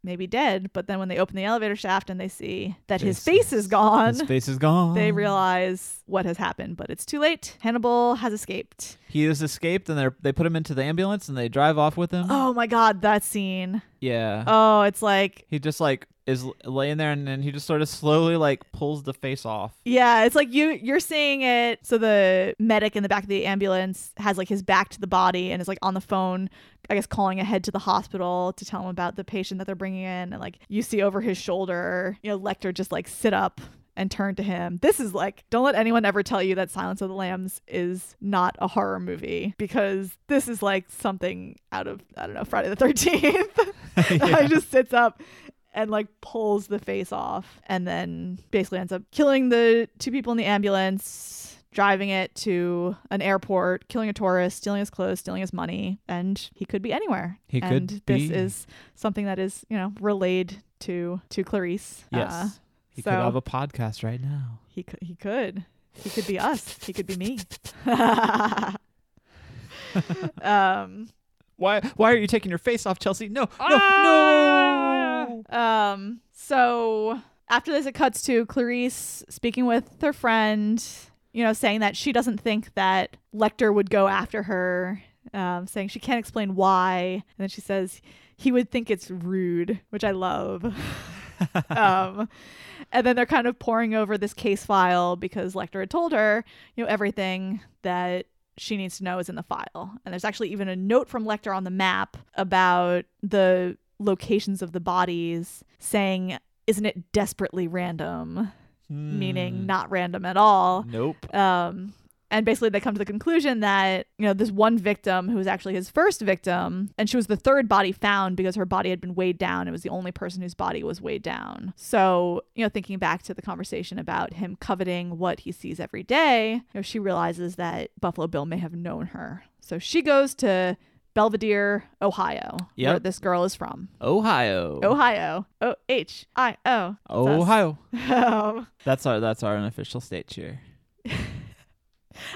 maybe dead. But then when they open the elevator shaft and they see that his Face- face is gone. His face is gone. They realize what has happened, but it's too late. Hannibal has escaped. he has escaped, and they they put him into the ambulance, and they drive off with him. Oh my god, that scene. Yeah. Oh, it's like he just like is laying there, and then he just sort of slowly like pulls the face off. Yeah, it's like you you're seeing it. So the medic in the back of the ambulance has like his back to the body and is like on the phone, I guess calling ahead to the hospital to tell him about the patient that they're bringing in. And like you see over his shoulder, you know, Lecter just like sit up and turn to him. This is like, don't let anyone ever tell you that Silence of the Lambs is not a horror movie because this is like something out of I don't know Friday the Thirteenth. Yeah. He just sits up and like pulls the face off and then basically ends up killing the two people in the ambulance driving it to an airport, killing a tourist, stealing his clothes, stealing his money, and he could be anywhere. He could and this be- is something that is, you know, relayed to to Clarice. Yes. Uh, he so could have a podcast right now. he could he could. He could be us. He could be me. um Why why are you taking your face off, Chelsea? No, no, Ah! no. Um. So after this, it cuts to Clarice speaking with her friend. You know, saying that she doesn't think that Lecter would go after her. Um, saying she can't explain why, and then she says he would think it's rude, which I love. um, and then they're kind of poring over this case file because Lecter had told her, you know, everything that she needs to know is in the file. And there's actually even a note from Lecter on the map about the locations of the bodies saying, isn't it desperately random? Meaning not random at all. Nope. Um, and basically, they come to the conclusion that, you know, this one victim who was actually his first victim, and she was the third body found because her body had been weighed down. It was the only person whose body was weighed down. So, you know, thinking back to the conversation about him coveting what he sees every day, you know, she realizes that Buffalo Bill may have known her. So she goes to Belvedere, Ohio, where this girl is from. Ohio. Ohio. O H I O. Ohio. Um, That's our that's our unofficial state cheer.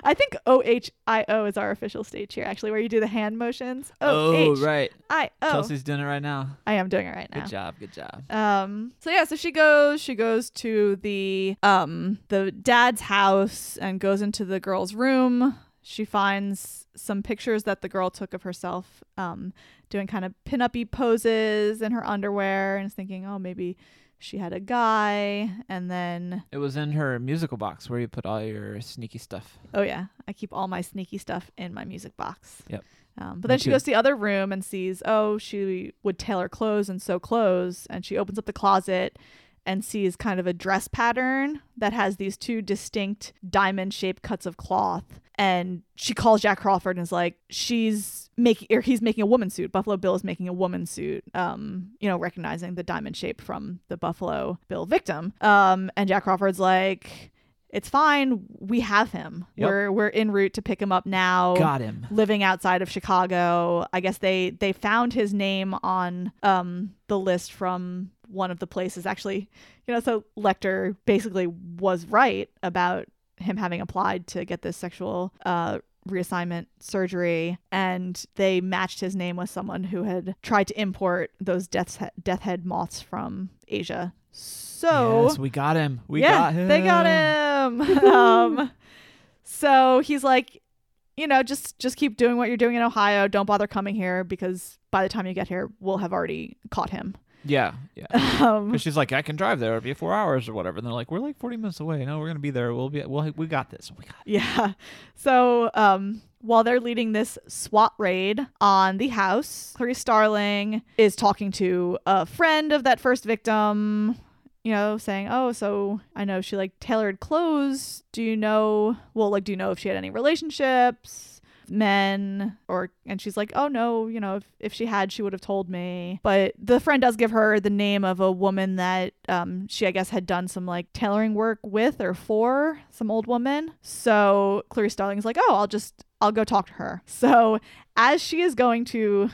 I think O H I O is our official stage here, actually, where you do the hand motions. Oh, O H right. I O. Chelsea's doing it right now. I am doing it right now. Good job. Good job. Um. So yeah. So she goes. She goes to the um the dad's house and goes into the girl's room. She finds some pictures that the girl took of herself, um, doing kind of pin-uppy poses in her underwear, and is thinking, oh, maybe she had a guy. And then, It was in her musical box where you put all your sneaky stuff. oh yeah, I keep all my sneaky stuff in my music box. Yep. Um, but Me then she too. goes to the other room and sees, oh, she would tailor clothes and sew clothes. And she opens up the closet and sees kind of a dress pattern that has these two distinct diamond shaped cuts of cloth. And she calls Jack Crawford and is like, she's making, or he's making a woman suit. Buffalo Bill is making a woman suit, um, you know, recognizing the diamond shape from the Buffalo Bill victim. Um, and Jack Crawford's like, it's fine. We have him. Yep. We're we're en route to pick him up now Got him. living outside of Chicago. I guess they they found his name on um the list from one of the places. Actually, you know, so Lecter basically was right about him having applied to get this sexual uh reassignment surgery and they matched his name with someone who had tried to import those death's he- death head moths from Asia. So yes, we got him. We yeah, got him. They got him. um, so he's like, you know, just just keep doing what you're doing in Ohio. Don't bother coming here because by the time you get here, we'll have already caught him. Yeah, yeah. Um, she's like, I can drive there. It'll be four hours or whatever. And they're like, we're like 40 minutes away. No, we're gonna be there. We'll be. Well, we got this. We got. It. yeah. So um, while they're leading this SWAT raid on the house, Clarice Starling is talking to a friend of that first victim. You know, saying, "Oh, so I know she like tailored clothes. Do you know? Well, like, do you know if she had any relationships, men, or?" And she's like, "Oh no, you know, if if she had, she would have told me." But the friend does give her the name of a woman that um she I guess had done some like tailoring work with or for some old woman. So Clarice Starling's like, "Oh, I'll just I'll go talk to her." So as she is going to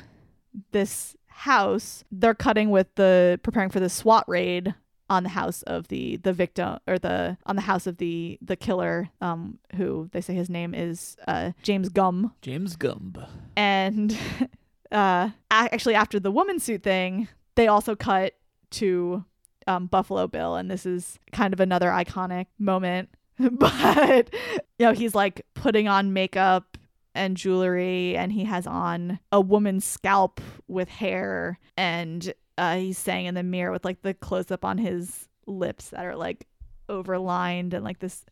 this house, they're cutting with the preparing for the SWAT raid on the house of the the victim or the on the house of the the killer um who they say his name is uh James Gumb James Gumb. and uh actually after the woman suit thing they also cut to um Buffalo Bill and this is kind of another iconic moment but you know he's like putting on makeup and jewelry and he has on a woman's scalp with hair and uh, he's saying in the mirror with like the close up on his lips that are like overlined and like this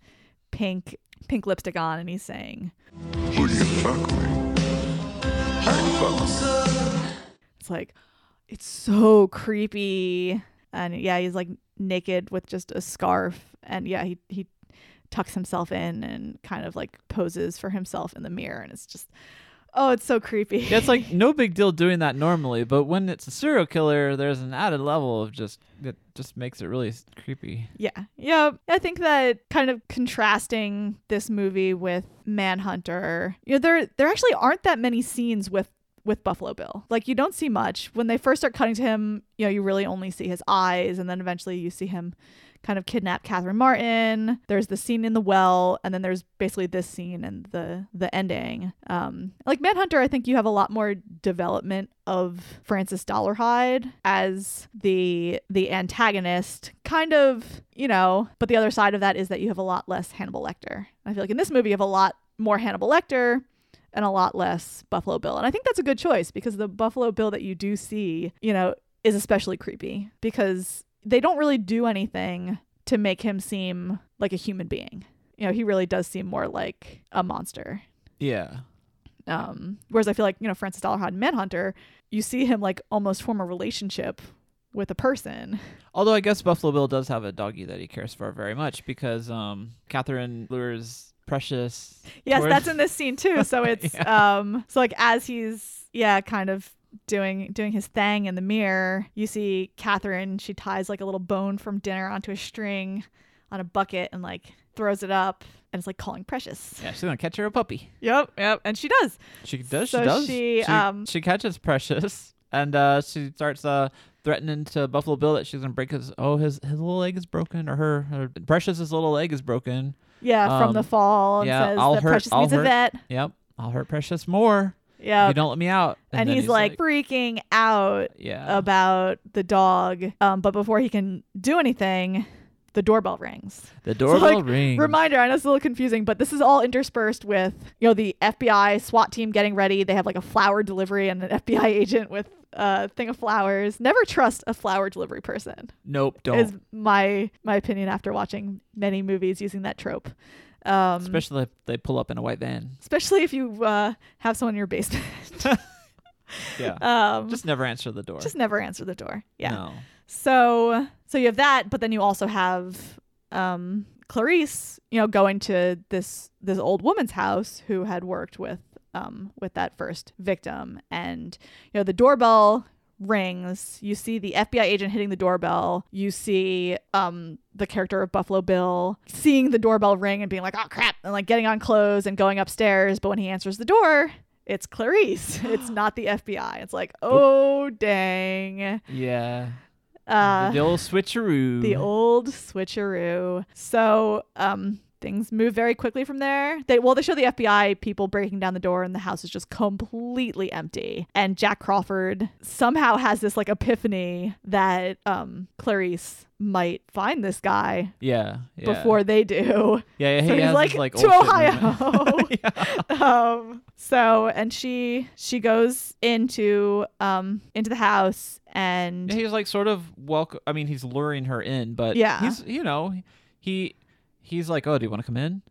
pink pink lipstick on and he's saying Will you fuck me? Fuck me. it's like it's so creepy and yeah he's like naked with just a scarf and yeah he he tucks himself in and kind of like poses for himself in the mirror and it's just Oh, it's so creepy. Yeah, it's like no big deal doing that normally, but when it's a serial killer, there's an added level of just that just makes it really creepy. Yeah. Yeah. I think that kind of contrasting this movie with Manhunter, you know, there there actually aren't that many scenes with with Buffalo Bill. Like you don't see much. When they first start cutting to him, you know, you really only see his eyes and then eventually you see him kind of kidnap Catherine Martin. There's the scene in the well, and then there's basically this scene and the the ending. Um, like Manhunter, I think you have a lot more development of Francis Dolarhyde as the the antagonist, kind of, you know. But the other side of that is that you have a lot less Hannibal Lecter. I feel like in this movie you have a lot more Hannibal Lecter and a lot less Buffalo Bill. And I think that's a good choice because the Buffalo Bill that you do see, you know, is especially creepy because they don't really do anything to make him seem like a human being. You know, he really does seem more like a monster. Yeah. Um, whereas I feel like, you know, Francis Dolarhyde in Manhunter, you see him like almost form a relationship with a person. Although I guess Buffalo Bill does have a doggy that he cares for very much because um Catherine lures Precious. Yes, toward- that's in this scene too. So it's um so like as he's yeah, kind of doing doing his thing in the mirror, you see Catherine, she ties like a little bone from dinner onto a string on a bucket and like throws it up and it's like calling Precious. Yeah, she's gonna catch her a puppy. Yep, yep. And she does. She does. So she does. she, um she catches Precious and uh, she starts uh, threatening to Buffalo Bill that she's gonna break his oh his his little leg is broken or her, her Precious's little leg is broken. Yeah, from the Um, fall and yeah, says I'll that hurt. Precious I'll hurt. vet. Yep, I'll hurt Precious more. Yeah. you don't let me out. And, then he's, like, freaking out Yeah. about the dog. Um, but before he can do anything, the doorbell rings. the So, doorbell like, rings. Reminder, I know it's a little confusing, but this is all interspersed with, you know, the FBI SWAT team getting ready. They have like a flower delivery and an FBI agent with a thing of flowers. Never trust a flower delivery person. Nope, don't. Is my my opinion after watching many movies using that trope. Um, Especially if they pull up in a white van. especially if you uh, have someone in your basement. Yeah. um, Just never answer the door. just never answer the door. Yeah. No. So so you have that, but then you also have um Clarice, you know, going to this this old woman's house who had worked with um with that first victim and you know the doorbell rings you see the FBI agent hitting the doorbell you see um the character of Buffalo Bill seeing the doorbell ring and being like oh crap and like getting on clothes and going upstairs but when he answers the door it's Clarice it's not the FBI it's like oh dang Yeah. uh, the old switcheroo. the old switcheroo. So, um, things move very quickly from there. They well, they show the FBI people breaking down the door, and the house is just completely empty. And Jack Crawford somehow has this like epiphany that um Clarice might find this guy Yeah. yeah. before they do. Yeah, yeah, so he he's has like, like, to old shit moment." Ohio. um, so and she she goes into um into the house and Yeah, he's like sort of welcome. I mean, he's luring her in, but Yeah. he's you know he he's like, oh, do you want to come in?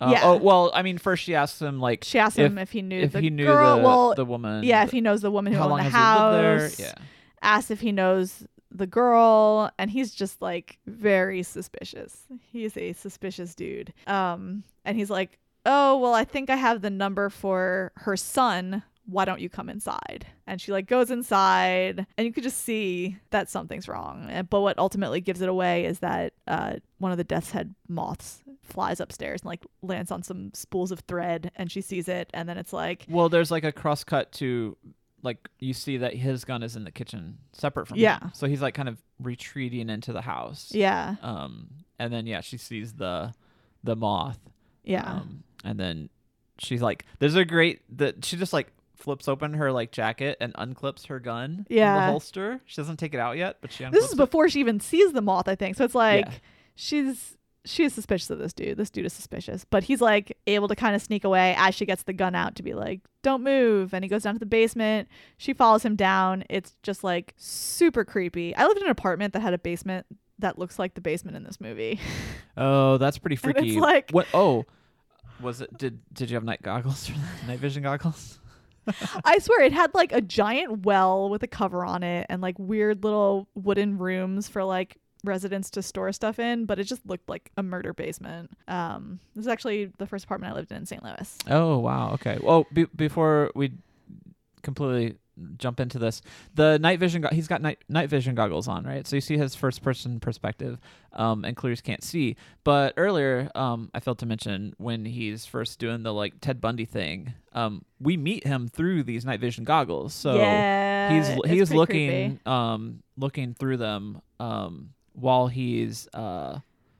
Uh, Yeah. Oh well, I mean, first she asks him like She asked him if he knew if the he knew girl. the, well, the woman. Yeah, if he knows the woman who how owned long the has house. he lived there? Yeah. Asked if he knows the girl, and he's just like very suspicious. He's a suspicious dude. Um, and he's like, "Oh, well, I think I have the number for her son. Why don't you come inside?" And she like goes inside, and you could just see that something's wrong. And- But what ultimately gives it away is that uh, one of the death's head moths flies upstairs and like lands on some spools of thread, and she sees it, and then it's like, Well, there's like a cross cut to like you see that his gun is in the kitchen separate from Yeah. him. So he's like kind of retreating into the house. Yeah. Um and then yeah, she sees the the moth. Yeah. Um and then she's like there's a great that she just like flips open her like jacket and unclips her gun from Yeah. the holster. She doesn't take it out yet, but she this is it. before she even sees the moth, I think. So it's like Yeah. she's she is suspicious of this dude. This dude is suspicious, but he's like able to kind of sneak away as she gets the gun out to be like, "Don't move." And he goes down to the basement. She follows him down. It's just like super creepy. I lived in an apartment that had a basement that looks like the basement in this movie. Oh, that's pretty freaky. like- what oh was it did did you have night goggles for that? Night vision goggles? I swear it had like a giant well with a cover on it and like weird little wooden rooms for like residents to store stuff in, but it just looked like a murder basement. Um, this is actually the first apartment I lived in in St. Louis. Oh wow. Okay. Well, be- before we completely jump into this, the night vision. Go- he's got night night vision goggles on, right? So you see his first person perspective, um, and Clarice can't see. But earlier, um, I failed to mention when he's first doing the like Ted Bundy thing. Um, we meet him through these night vision goggles. So yeah, he's looking creepy. um looking through them um while he's uh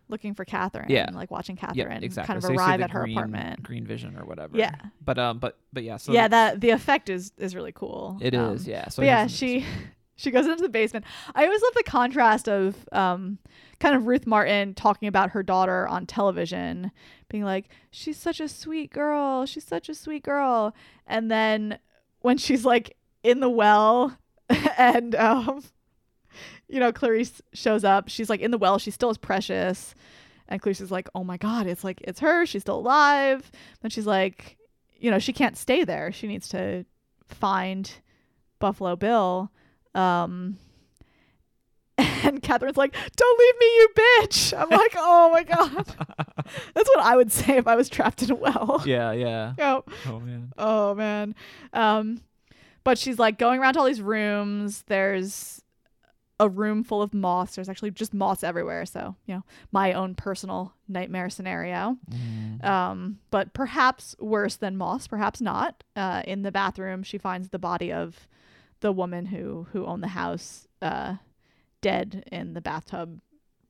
looking for Catherine. Yeah. like watching yeah Catherine exactly kind of So arrive at her green- apartment. green vision or whatever Yeah. but um but but yeah so yeah, that the effect is is really cool. it is Um, yeah so yeah, she she goes into the basement. I always love the contrast of um kind of Ruth Martin talking about her daughter on television, being like, "She's such a sweet girl. She's such a sweet girl." And then when she's like in the well and um you know, Clarice shows up, she's like in the well, she still is precious. And Clarice is like, "Oh my god, it's like it's her. She's still alive." Then she's like, you know, she can't stay there. She needs to find Buffalo Bill. Um, and Catherine's like, "Don't leave me, you bitch!" I'm like, "Oh my god." That's what I would say if I was trapped in a well. yeah yeah Yep. oh man Oh man. Um but she's like going around to all these rooms. There's a room full of moths. There's actually just moths everywhere. So, you know, my own personal nightmare scenario. Mm. Um, but perhaps worse than moths, perhaps not. Uh, in the bathroom, she finds the body of the woman who who owned the house, uh, dead in the bathtub,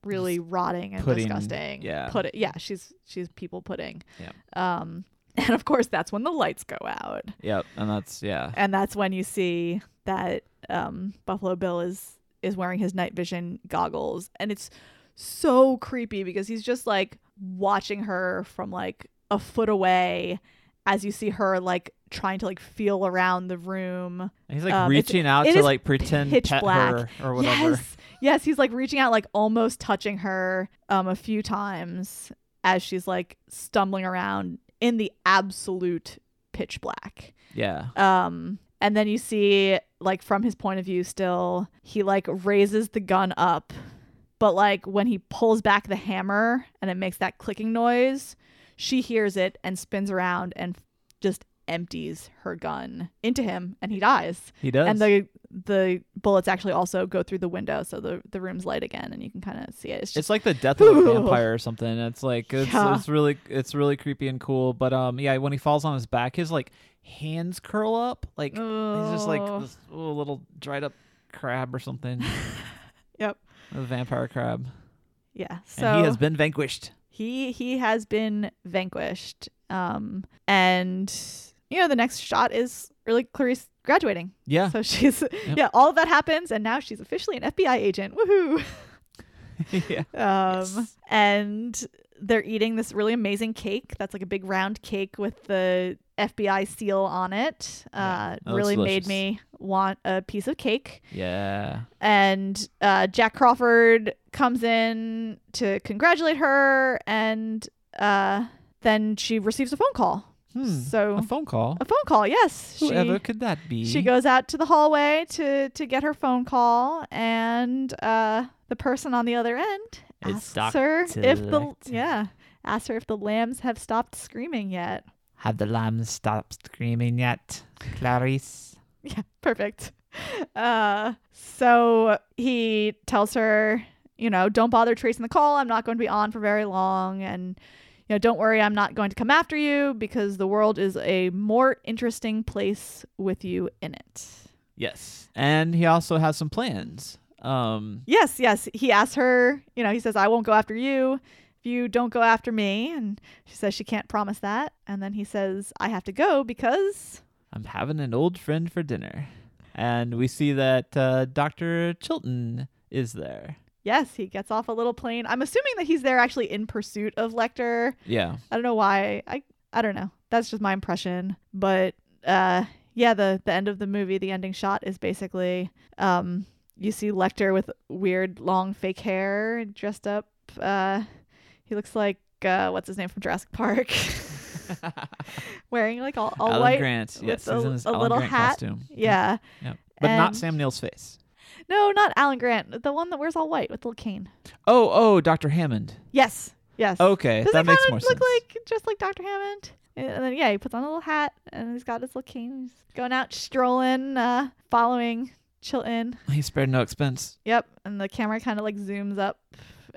really rotting and pudding, disgusting. yeah. put it. Yeah, she's she's people pudding. Yep. Um, and of course, that's when the lights go out, yep and that's yeah and that's when you see that um, Buffalo Bill is is wearing his night vision goggles, and it's so creepy because he's just like watching her from like a foot away as you see her like trying to like feel around the room. he's like Um, reaching out to like pretend pitch pet black. her or whatever Yes. Yes, he's like reaching out like almost touching her um a few times as she's like stumbling around in the absolute pitch black. yeah Um and then you see like from his point of view still he like raises the gun up but like when he pulls back the hammer and it makes that clicking noise, she hears it and spins around and just empties her gun into him and he dies. he does And the the bullets actually also go through the window so the the room's light again and you can kind of see it. It's just it's like the death of a vampire or something. It's like it's, Yeah. it's really it's really creepy and cool. But um yeah, when he falls on his back, his like hands curl up, like he's just like this oh, little dried up crab or something, Yep. a vampire crab, Yeah. So and he has been vanquished. he he has been vanquished um and you know the next shot is really clarice graduating. Yeah, so she's yeah all of that happens and now she's officially an fbi agent. Woohoo! Yeah, um and they're eating this really amazing cake that's like a big round cake with the fbi seal on it uh looks really made me want a piece of cake yeah. and uh, Jack Crawford comes in to congratulate her, and uh, then she receives a phone call. Hmm. So a phone call. a phone call, yes. Whoever she, could that be? she goes out to the hallway to to get her phone call, and uh, the person on the other end It's asks her if the yeah asks her if the lambs have stopped screaming yet. Have the lambs stopped screaming yet, Clarice? Yeah, perfect. Uh, so he tells her, you know, don't bother tracing the call. I'm not going to be on for very long. And, you know, don't worry, I'm not going to come after you because the world is a more interesting place with you in it. Yes, and he also has some plans. Um, Yes, yes. He asks her, you know, he says, I won't go after you if you don't go after me. And she says she can't promise that. And then he says, I have to go because. I'm having an old friend for dinner. And we see that uh, Dr. Chilton is there. Yes, he gets off a little plane. I'm assuming that he's there actually in pursuit of Lecter. Yeah. I don't know why. I I don't know. That's just my impression. But uh yeah, the the end of the movie, the ending shot is basically um you see Lecter with weird long fake hair dressed up. Uh he looks like uh what's his name from Jurassic Park. Wearing like all, all Alan white Grant. Yes, a, he's in his a Alan little Grant hat. costume. Yeah. Yep. But not Sam Neill's face. No, not Alan Grant. The one that wears all white with the little cane. Oh, oh, Dr. Hammond. Yes. Yes. Okay, Does that makes more look sense. like just like Dr. Hammond? And then yeah, he puts on a little hat and he's got his little cane. He's going out strolling, uh, following Chilton. He spared no expense. Yep. And the camera kind of like zooms up,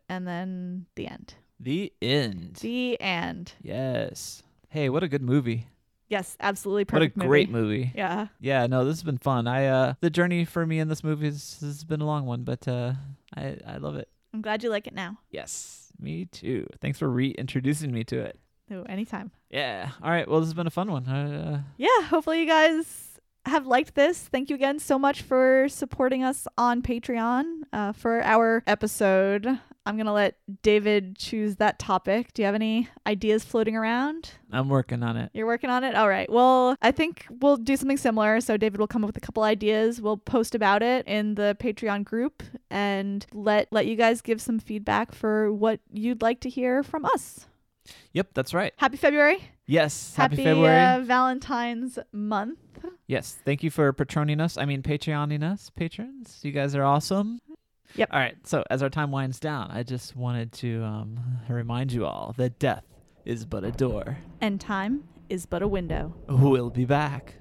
and then the end. The end. The end. yes. Hey, what a good movie. Yes, absolutely perfect. What a great movie. Yeah. Yeah, no, this has been fun. I uh the journey for me in this movie has, has been a long one, but uh I I love it. I'm glad you like it now. Yes, me too. Thanks for reintroducing me to it. Oh, anytime. Yeah. All right. Well, this has been a fun one. Uh, yeah, hopefully you guys have liked this. Thank you again so much for supporting us on Patreon uh, for our episode. I'm going to let David choose that topic. Do you have any ideas floating around? I'm working on it. You're working on it? All right. Well, I think we'll do something similar. So, David will come up with a couple ideas. We'll post about it in the Patreon group and let, let you guys give some feedback for what you'd like to hear from us. Yep, that's right. Happy February. Yes. Happy, Happy, February. Uh, Valentine's month. yes. Thank you for patroning us. I mean, Patreoning us, patrons. You guys are awesome. Yep. All right. So, as our time winds down, I just wanted to um, remind you all that death is but a door. And time is but a window. We'll be back.